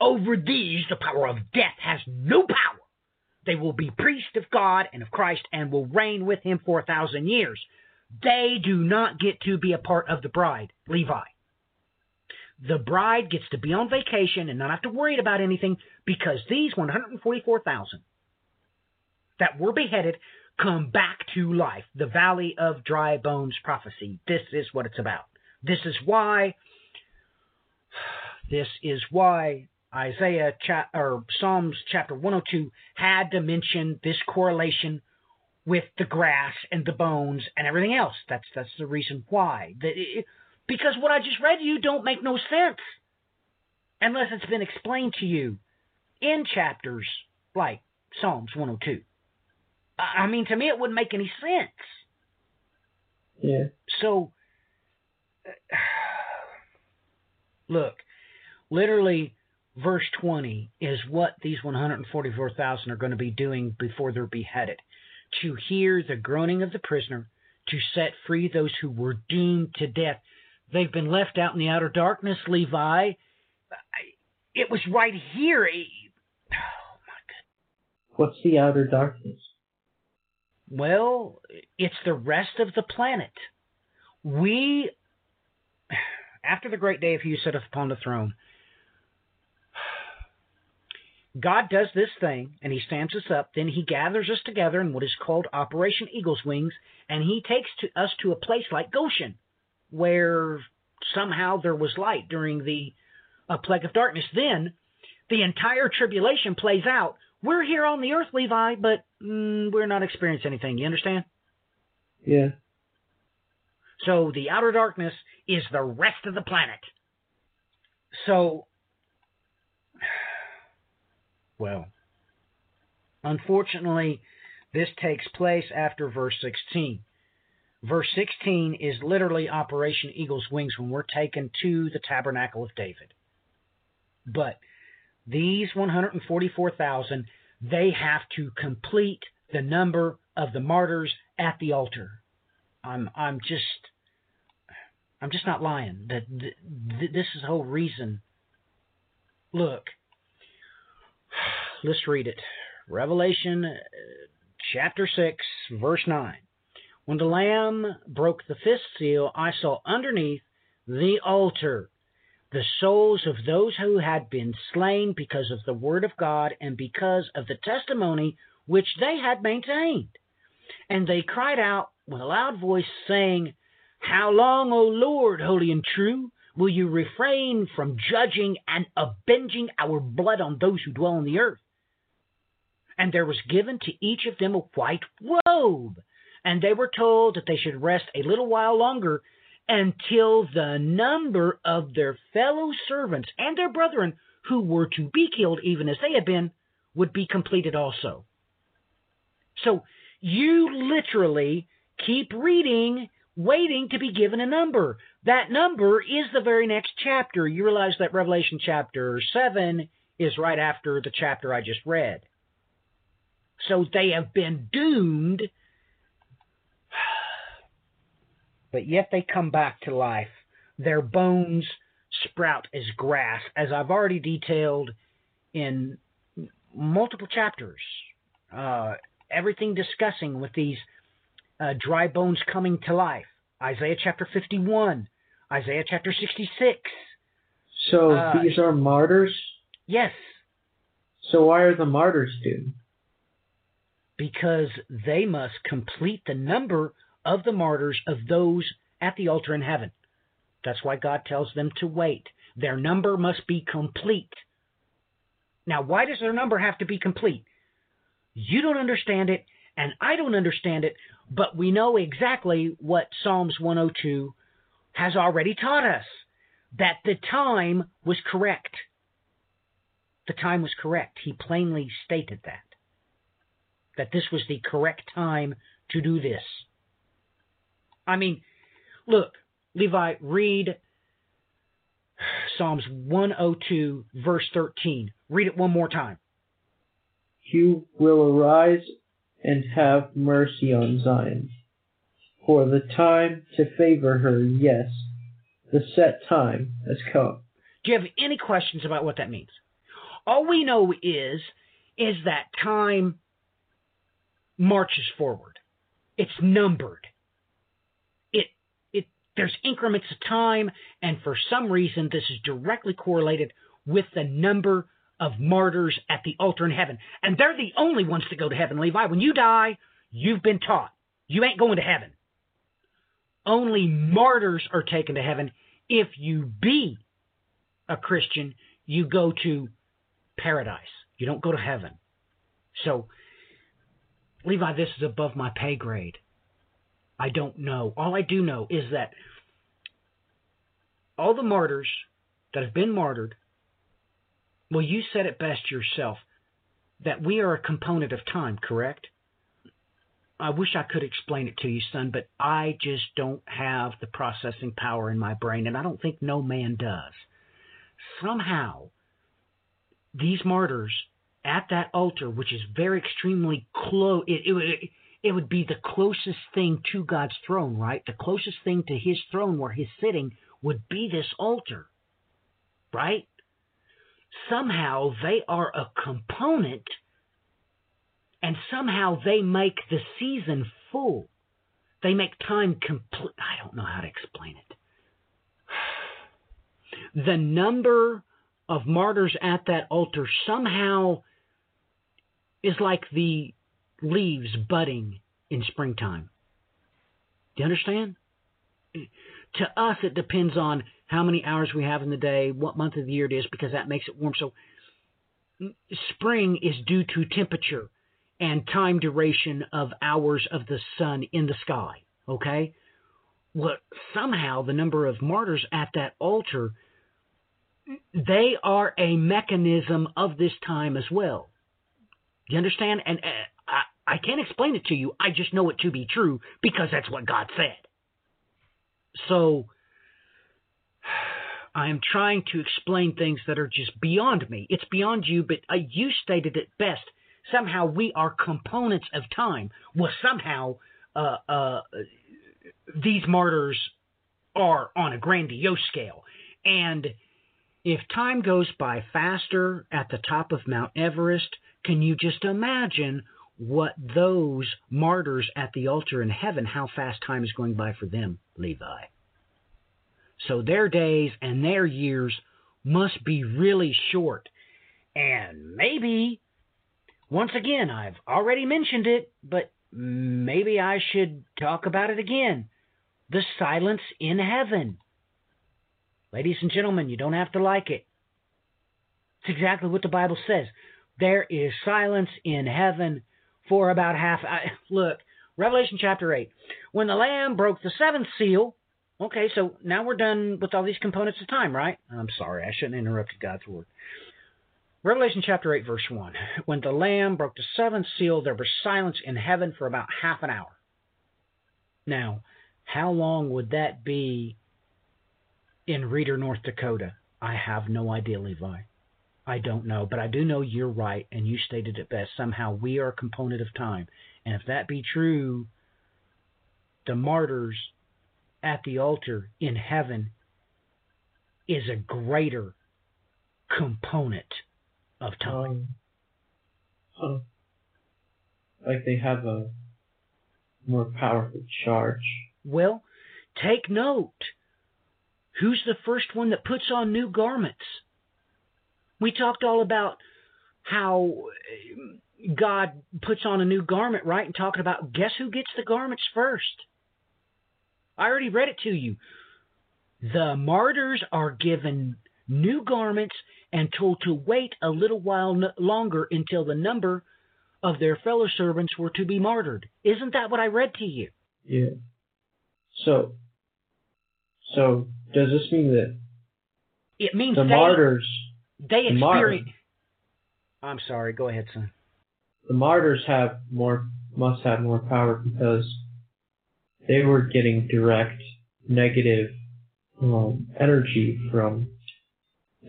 Over these, the power of death has no power. They will be priests of God and of Christ and will reign with him for a thousand years. They do not get to be a part of the bride, Levi. The bride gets to be on vacation and not have to worry about anything because these 144,000 that were beheaded come back to life. The Valley of Dry Bones prophecy. This is what it's about. This is why. This is why Isaiah cha- or Psalms chapter 102 had to mention this correlation with the grass and the bones and everything else. That's that's the reason why. The, it, because what I just read to you don't make no sense unless it's been explained to you in chapters like Psalms 102. I I mean, to me, it wouldn't make any sense. Yeah. So, look, literally, verse 20 is what these 144,000 are going to be doing before they're beheaded to hear the groaning of the prisoner, to set free those who were doomed to death. They've been left out in the outer darkness, Levi. It was right here. Oh, my God. What's the outer darkness? Well, it's the rest of the planet. We, after the great day of who sitteth upon the throne, God does this thing and He stamps us up. Then He gathers us together in what is called Operation Eagle's Wings, and He takes to us to a place like Goshen, where somehow there was light during the uh, plague of darkness. Then the entire tribulation plays out. We're here on the earth, Levi, but mm, we're not experiencing anything. You understand? Yeah. So the outer darkness is the rest of the planet. So, well, unfortunately, this takes place after verse 16. Verse 16 is literally Operation Eagle's Wings when we're taken to the tabernacle of David. But these 144,000, they have to complete the number of the martyrs at the altar. I'm I'm just I'm just not lying. That th- th- this is the whole reason. Look, let's read it. Revelation uh, chapter 6, verse 9. When the Lamb broke the fifth seal, I saw underneath the altar the souls of those who had been slain because of the word of God and because of the testimony which they had maintained. And they cried out with a loud voice, saying, How long, O Lord, holy and true, will you refrain from judging and avenging our blood on those who dwell on the earth? And there was given to each of them a white robe, and they were told that they should rest a little while longer until the number of their fellow servants and their brethren who were to be killed, even as they had been, would be completed also. So you literally keep reading, waiting to be given a number. That number is the very next chapter. You realize that Revelation chapter 7 is right after the chapter I just read. So they have been doomed but yet they come back to life. Their bones sprout as grass, as I've already detailed in multiple chapters. Uh, everything discussing with these uh, dry bones coming to life. Isaiah chapter 51, Isaiah chapter 66. So Uh, these are martyrs? Yes, So why are the martyrs doomed? because they must complete the number of the martyrs of those at the altar in heaven. That's why God tells them to wait. Their number must be complete. Now, why does their number have to be complete? You don't understand it, and I don't understand it, but we know exactly what Psalms 102 has already taught us that the time was correct. The time was correct. He plainly stated that. That this was the correct time to do this. I mean, look, Levi, read Psalms 102, verse 13. Read it one more time. You will arise and have mercy on Zion. For the time to favor her, yes, the set time has come. Do you have any questions about what that means? All we know is is that time marches forward. It's numbered. It it there's increments of time, and for some reason this is directly correlated with the number of martyrs at the altar in heaven. And they're the only ones to go to heaven, Levi. When you die, you've been taught. You ain't going to heaven. Only martyrs are taken to heaven. If you be a Christian, you go to paradise. You don't go to heaven. So, Levi, this is above my pay grade. I don't know. All I do know is that all the martyrs that have been martyred, well, you said it best yourself that we are a component of time, correct? I wish I could explain it to you, son, but I just don't have the processing power in my brain, and I don't think no man does. Somehow, these martyrs at that altar, which is very extremely close, it, it, it would be the closest thing to God's throne, right? The closest thing to His throne where He's sitting would be this altar, right? Somehow they are a component and somehow they make the season full. They make time complete. I don't know how to explain it. The number of martyrs at that altar somehow is like the leaves budding in springtime. Do you understand? To us, it depends on how many hours we have in the day, what month of the year it is, because that makes it warm. So, spring is due to temperature and time duration of hours of the sun in the sky. Okay? Well, somehow the number of martyrs at that altar, they are a mechanism of this time as well. You understand? And uh, I, I can't explain it to you. I just know it to be true because that's what God said. So I am trying to explain things that are just beyond me. It's beyond you, but uh, you stated it best somehow we are components of time. Well, somehow uh, uh, these martyrs are on a grandiose scale. And if time goes by faster at the top of Mount Everest, can you just imagine what those martyrs at the altar in heaven, how fast time is going by for them, Levi? So their days and their years must be really short. And maybe, once again, I've already mentioned it, but maybe I should talk about it again. The silence in heaven. Ladies and gentlemen, you don't have to like it. It's exactly what the Bible says. There is silence in heaven for about half. I, look, Revelation chapter 8. When the Lamb broke the seventh seal, okay, so now we're done with all these components of time, right? I'm sorry, I shouldn't have interrupted God's word. Revelation chapter 8, verse 1. When the Lamb broke the seventh seal, there was silence in heaven for about half an hour. Now, how long would that be in Reeder, North Dakota? I have no idea, Levi. I don't know, but I do know you're right, and you stated it best. Somehow we are a component of time. And if that be true, the martyrs at the altar in heaven is a greater component of time. Um, huh. Like they have a more powerful charge. Well, take note. Who's the first one that puts on new garments? We talked all about how God puts on a new garment, right? And talking about guess who gets the garments first? I already read it to you. The martyrs are given new garments and told to wait a little while longer until the number of their fellow servants were to be martyred. Isn't that what I read to you? Yeah. So, so does this mean that It means the they, martyrs, they the experience. I'm sorry. Go ahead, son. the martyrs have more, must have more power because they were getting direct negative um, energy from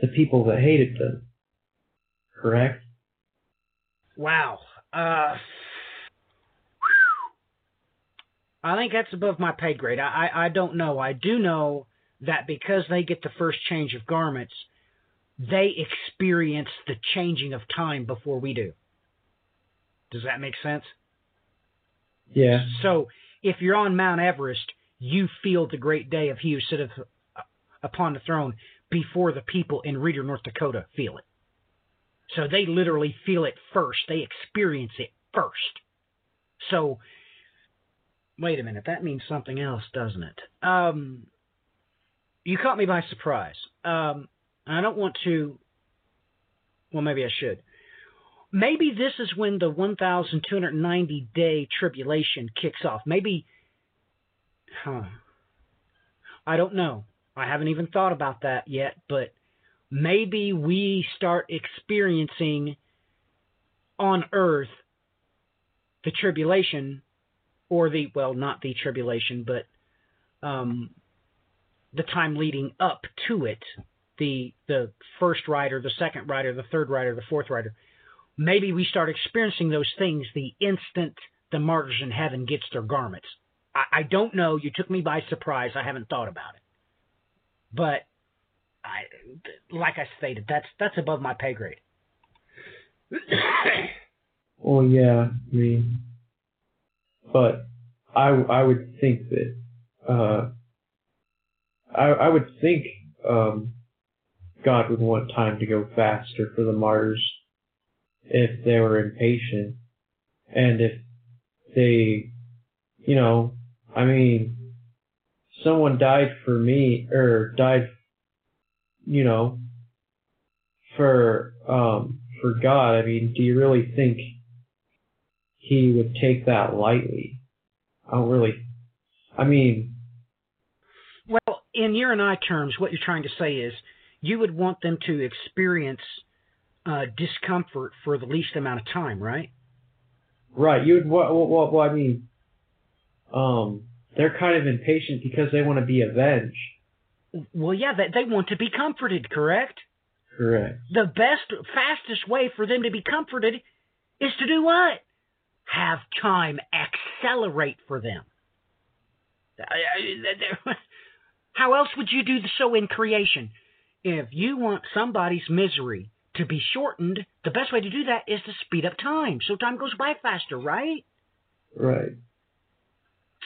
the people that hated them. Correct? Wow. Uh, I think that's above my pay grade. I, I, I don't know. I do know that because they get the first change of garments, they experience the changing of time before we do. Does that make sense? Yeah. So if you're on Mount Everest, you feel the great day of He who sitteth upon the throne before the people in Reeder, North Dakota feel it. So they literally feel it first. They experience it first. So, wait a minute. That means something else, doesn't it? Um, you caught me by surprise. Um, I don't want to. Well, maybe I should. Maybe this is when the 1,290 day tribulation kicks off. Maybe. Huh. I don't know. I haven't even thought about that yet, but maybe we start experiencing on earth the tribulation or the well not the tribulation but um, the time leading up to it the the first rider the second rider the third rider the fourth rider maybe we start experiencing those things the instant the martyrs in heaven gets their garments. I, I don't know. You took me by surprise. I haven't thought about it. But I, like I stated, that's that's above my pay grade. Well, yeah, I mean, but I I would think that uh, I I would think um, God would want time to go faster for the martyrs if they were impatient and if they, you know, I mean, someone died for me or died, you know, for um for God. I mean, do you really think he would take that lightly? I don't really. I mean, Well, in your and I terms, what you're trying to say is you would want them to experience uh, discomfort for the least amount of time, right? right? You would. What? What? What? what I mean, um, they're kind of impatient because they want to be avenged. Well, yeah, they, they want to be comforted, correct? Correct. The best, fastest way for them to be comforted is to do what? Have time accelerate for them. How else would you do the so in creation? if you want somebody's misery to be shortened, the best way to do that is to speed up time so time goes by faster, right? Right.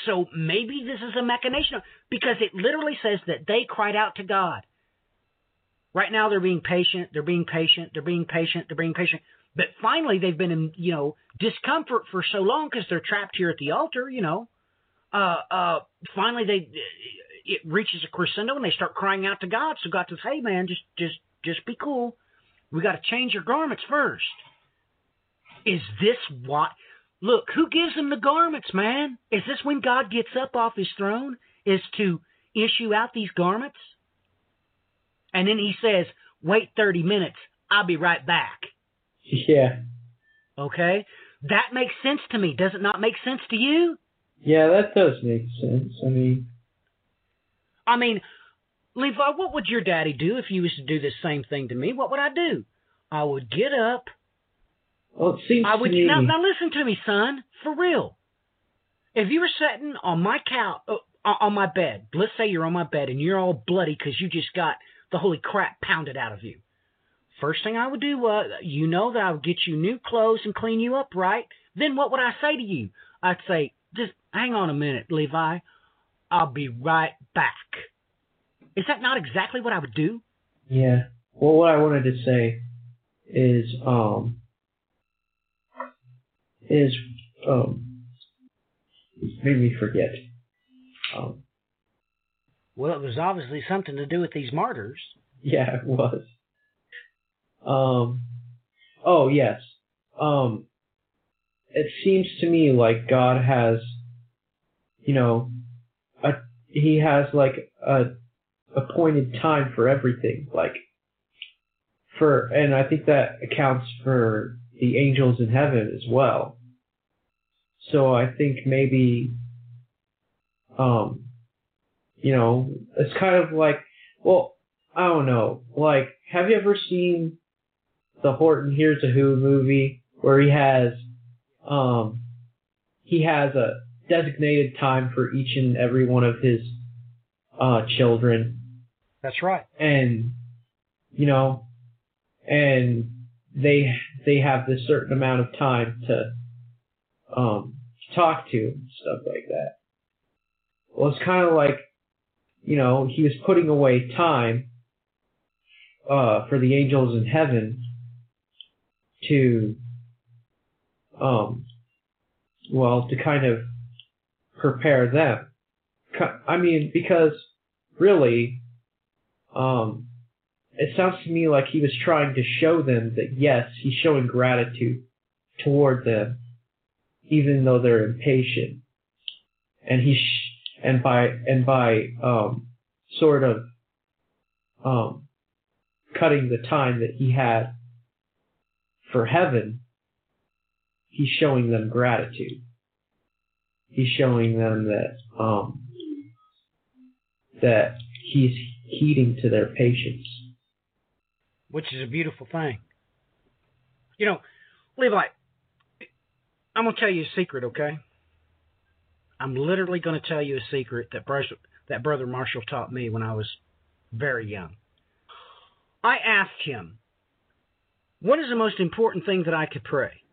So maybe this is a machination because it literally says that they cried out to God. Right now they're being patient, they're being patient, they're being patient, they're being patient. But finally they've been in, you know, discomfort for so long because they're trapped here at the altar, you know. Uh, uh, finally they, it reaches a crescendo and they start crying out to God. So God says, "Hey man, just, just, just be cool. We got to change your garments first. Is this what? Look, who gives them the garments, man? Is this when God gets up off his throne? Is to issue out these garments? And then he says, wait 30 minutes. I'll be right back. Yeah. Okay? That makes sense to me. Does it not make sense to you? Yeah, that does make sense. I mean, I mean, Levi, what would your daddy do if you was to do the same thing to me? What would I do? I would get up. well, it seems I would to me. now, now listen to me, son, for real. If you were sitting on my couch, uh, on my bed, let's say you're on my bed and you're all bloody because you just got the holy crap pounded out of you. First thing I would do was, you know that I would get you new clothes and clean you up, right? Then what would I say to you? I'd say, just hang on a minute, Levi. I'll be right back. Is that not exactly what I would do? Yeah. Well, what I wanted to say is, um, is, um, made me forget. Um, Well, it was obviously something to do with these martyrs. yeah, it was. Um, oh yes. Um, it seems to me like God has, you know, a he has like a appointed time for everything, like for, and I think that accounts for the angels in heaven as well. So I think maybe, um, you know, it's kind of like, well, I don't know, like, have you ever seen the Horton Hears a Who movie where he has, um, he has a designated time for each and every one of his uh, children, That's right. and you know, and they they have this certain amount of time to um talk to and stuff like that. Well, it's kind of like, you know, he was putting away time uh, for the angels in heaven to, um, well, to kind of prepare them. I mean, because really, um, it sounds to me like he was trying to show them that yes, he's showing gratitude toward them, even though they're impatient, and he sh- and by and by um, sort of um, cutting the time that he had for heaven, he's showing them gratitude. He's showing them that um, that he's heeding to their patients. which is a beautiful thing. You know, Levi, I'm going to tell you a secret, okay? I'm literally going to tell you a secret that brother, that brother Marshall taught me when I was very young. I asked him, "What is the most important thing that I could pray?"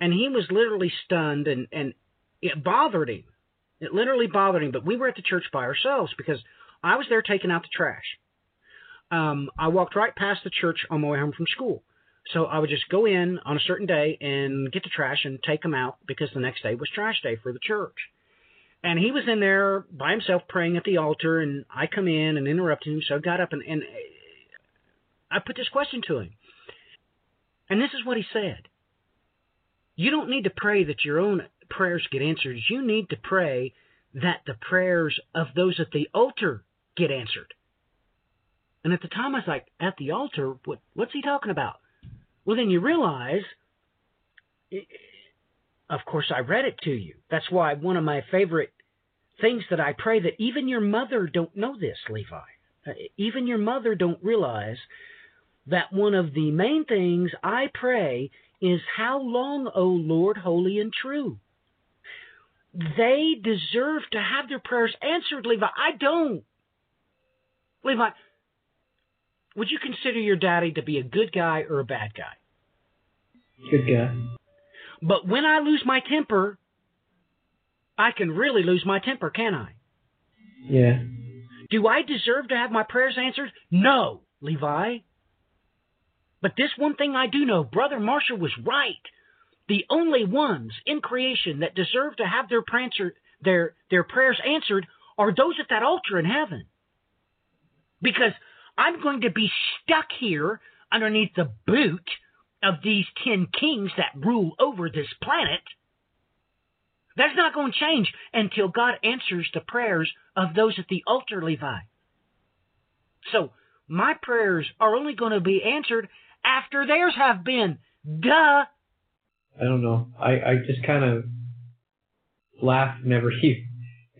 And he was literally stunned, and and it bothered him. It literally bothered him. But we were at the church by ourselves because I was there taking out the trash um, I walked right past the church on my way home from school. So I would just go in on a certain day and get the trash and take them out because the next day was trash day for the church. And he was in there by himself praying at the altar, and I come in and interrupt him. So I got up and, and I put this question to him. And this is what he said You don't need to pray that your own prayers get answered. You need to pray that the prayers of those at the altar get answered. And at the time, I was like, at the altar? What, what's he talking about? Well, then you realize, of course, I read it to you. That's why one of my favorite things that I pray that even your mother don't know this, Levi. Uh, Even your mother don't realize that one of the main things I pray is, How long, O Lord, holy and true? They deserve to have their prayers answered, Levi. I don't. Levi, would you consider your daddy to be a good guy or a bad guy? Good guy. But when I lose my temper, I can really lose my temper, can I? Yeah. Do I deserve to have my prayers answered? No, Levi. But this one thing I do know, Brother Marshall was right. The only ones in creation that deserve to have their, prancer, their, their prayers answered are those at that altar in heaven. Because I'm going to be stuck here underneath the boot of these ten kings that rule over this planet. That's not going to change until God answers the prayers of those at the altar, Levi. So my prayers are only going to be answered after theirs have been. Duh. I don't know. I, I just kind of laugh whenever you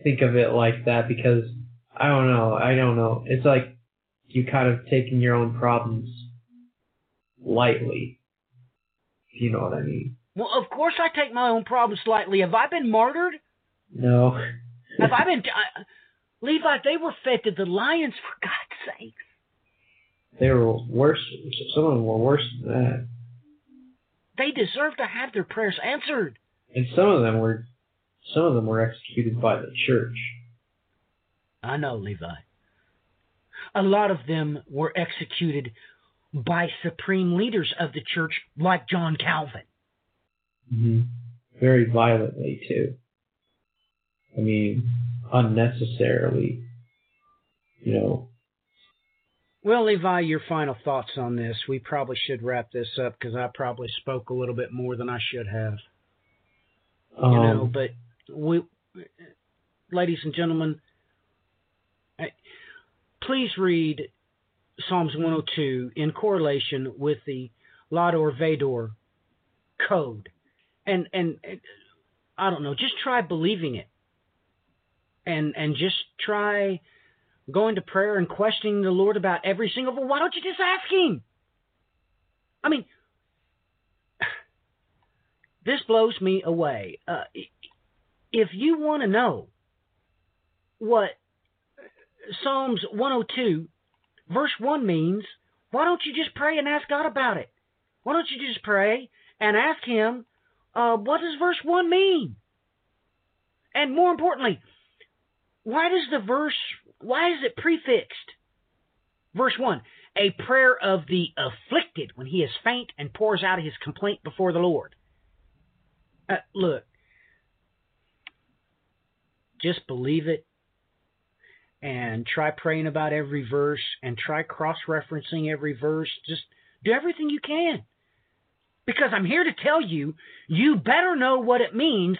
think of it like that because I don't know. I don't know. It's like you kind of taking your own problems lightly. If you know what I mean. Well, of course I take my own problems lightly. Have I been martyred? No. Have I been. I, Levi, they were fed to the lions, for God's sake. They were worse. Some of them were worse than that. They deserve to have their prayers answered. And some of them were, some of them were executed by the church. I know, Levi. A lot of them were executed by supreme leaders of the church, like John Calvin. Mm-hmm. Very violently too. I mean, unnecessarily. You know. Well, Levi, your final thoughts on this. We probably should wrap this up because I probably spoke a little bit more than I should have. Um, you know, but we, ladies and gentlemen, please read Psalms 102 in correlation with the Ledor Vador code, and and and, I don't know, just try believing it, and and just try going to prayer and questioning the Lord about every single. Well, why don't you just ask Him? I mean, this blows me away. Uh, if you want to know what Psalms 102, verse 1 means, why don't you just pray and ask God about it? Why don't you just pray and ask Him, uh, what does verse 1 mean? And more importantly, why does the verse, why is it prefixed? Verse 1 A prayer of the afflicted when he is faint and pours out his complaint before the Lord. Uh, look, just believe it and try praying about every verse and try cross referencing every verse. Just do everything you can. Because I'm here to tell you, you better know what it means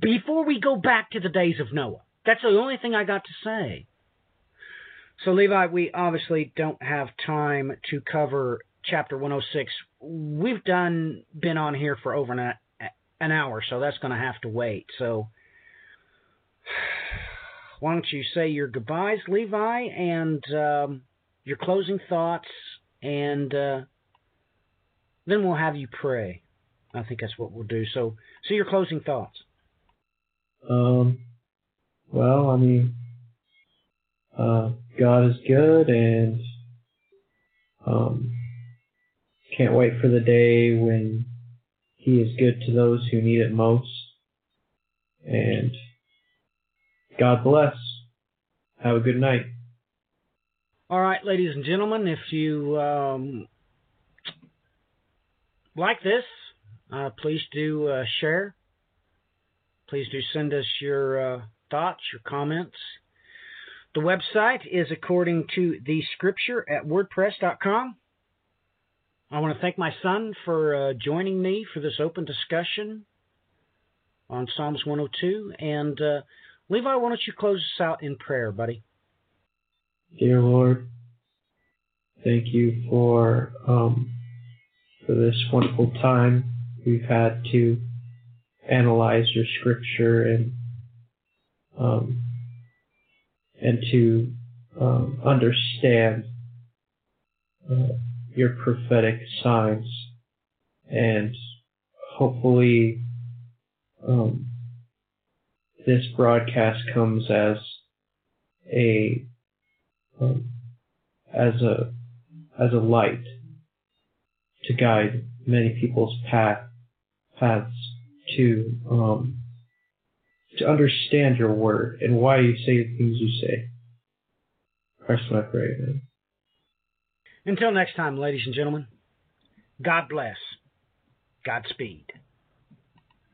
before we go back to the days of Noah. That's the only thing I got to say. So, Levi, we obviously don't have time to cover chapter 106. We've done been on here for over an, an hour, so that's going to have to wait. So, why don't you say your goodbyes, Levi, and um, your closing thoughts, and uh, then we'll have you pray. I think that's what we'll do. So, so your closing thoughts. Um, well, I mean, uh, God is good, and um, can't wait for the day when He is good to those who need it most. And God bless. Have a good night. All right, ladies and gentlemen, if you um, like this, uh, please do uh, share. Please do send us your uh, thoughts, your comments. The website is according to the scripture at wordpress.com. I want to thank my son for uh, joining me for this open discussion on Psalms 102. And uh, Levi, why don't you close us out in prayer, buddy? Dear Lord, thank you for um, for this wonderful time we've had to analyze your scripture and um, and to um, understand uh, your prophetic signs and hopefully um, this broadcast comes as a um, as a as a light to guide many people's path paths to um, to understand your word and why you say the things you say. Christ, I pray, amen. Until next time, ladies and gentlemen, God bless. Godspeed.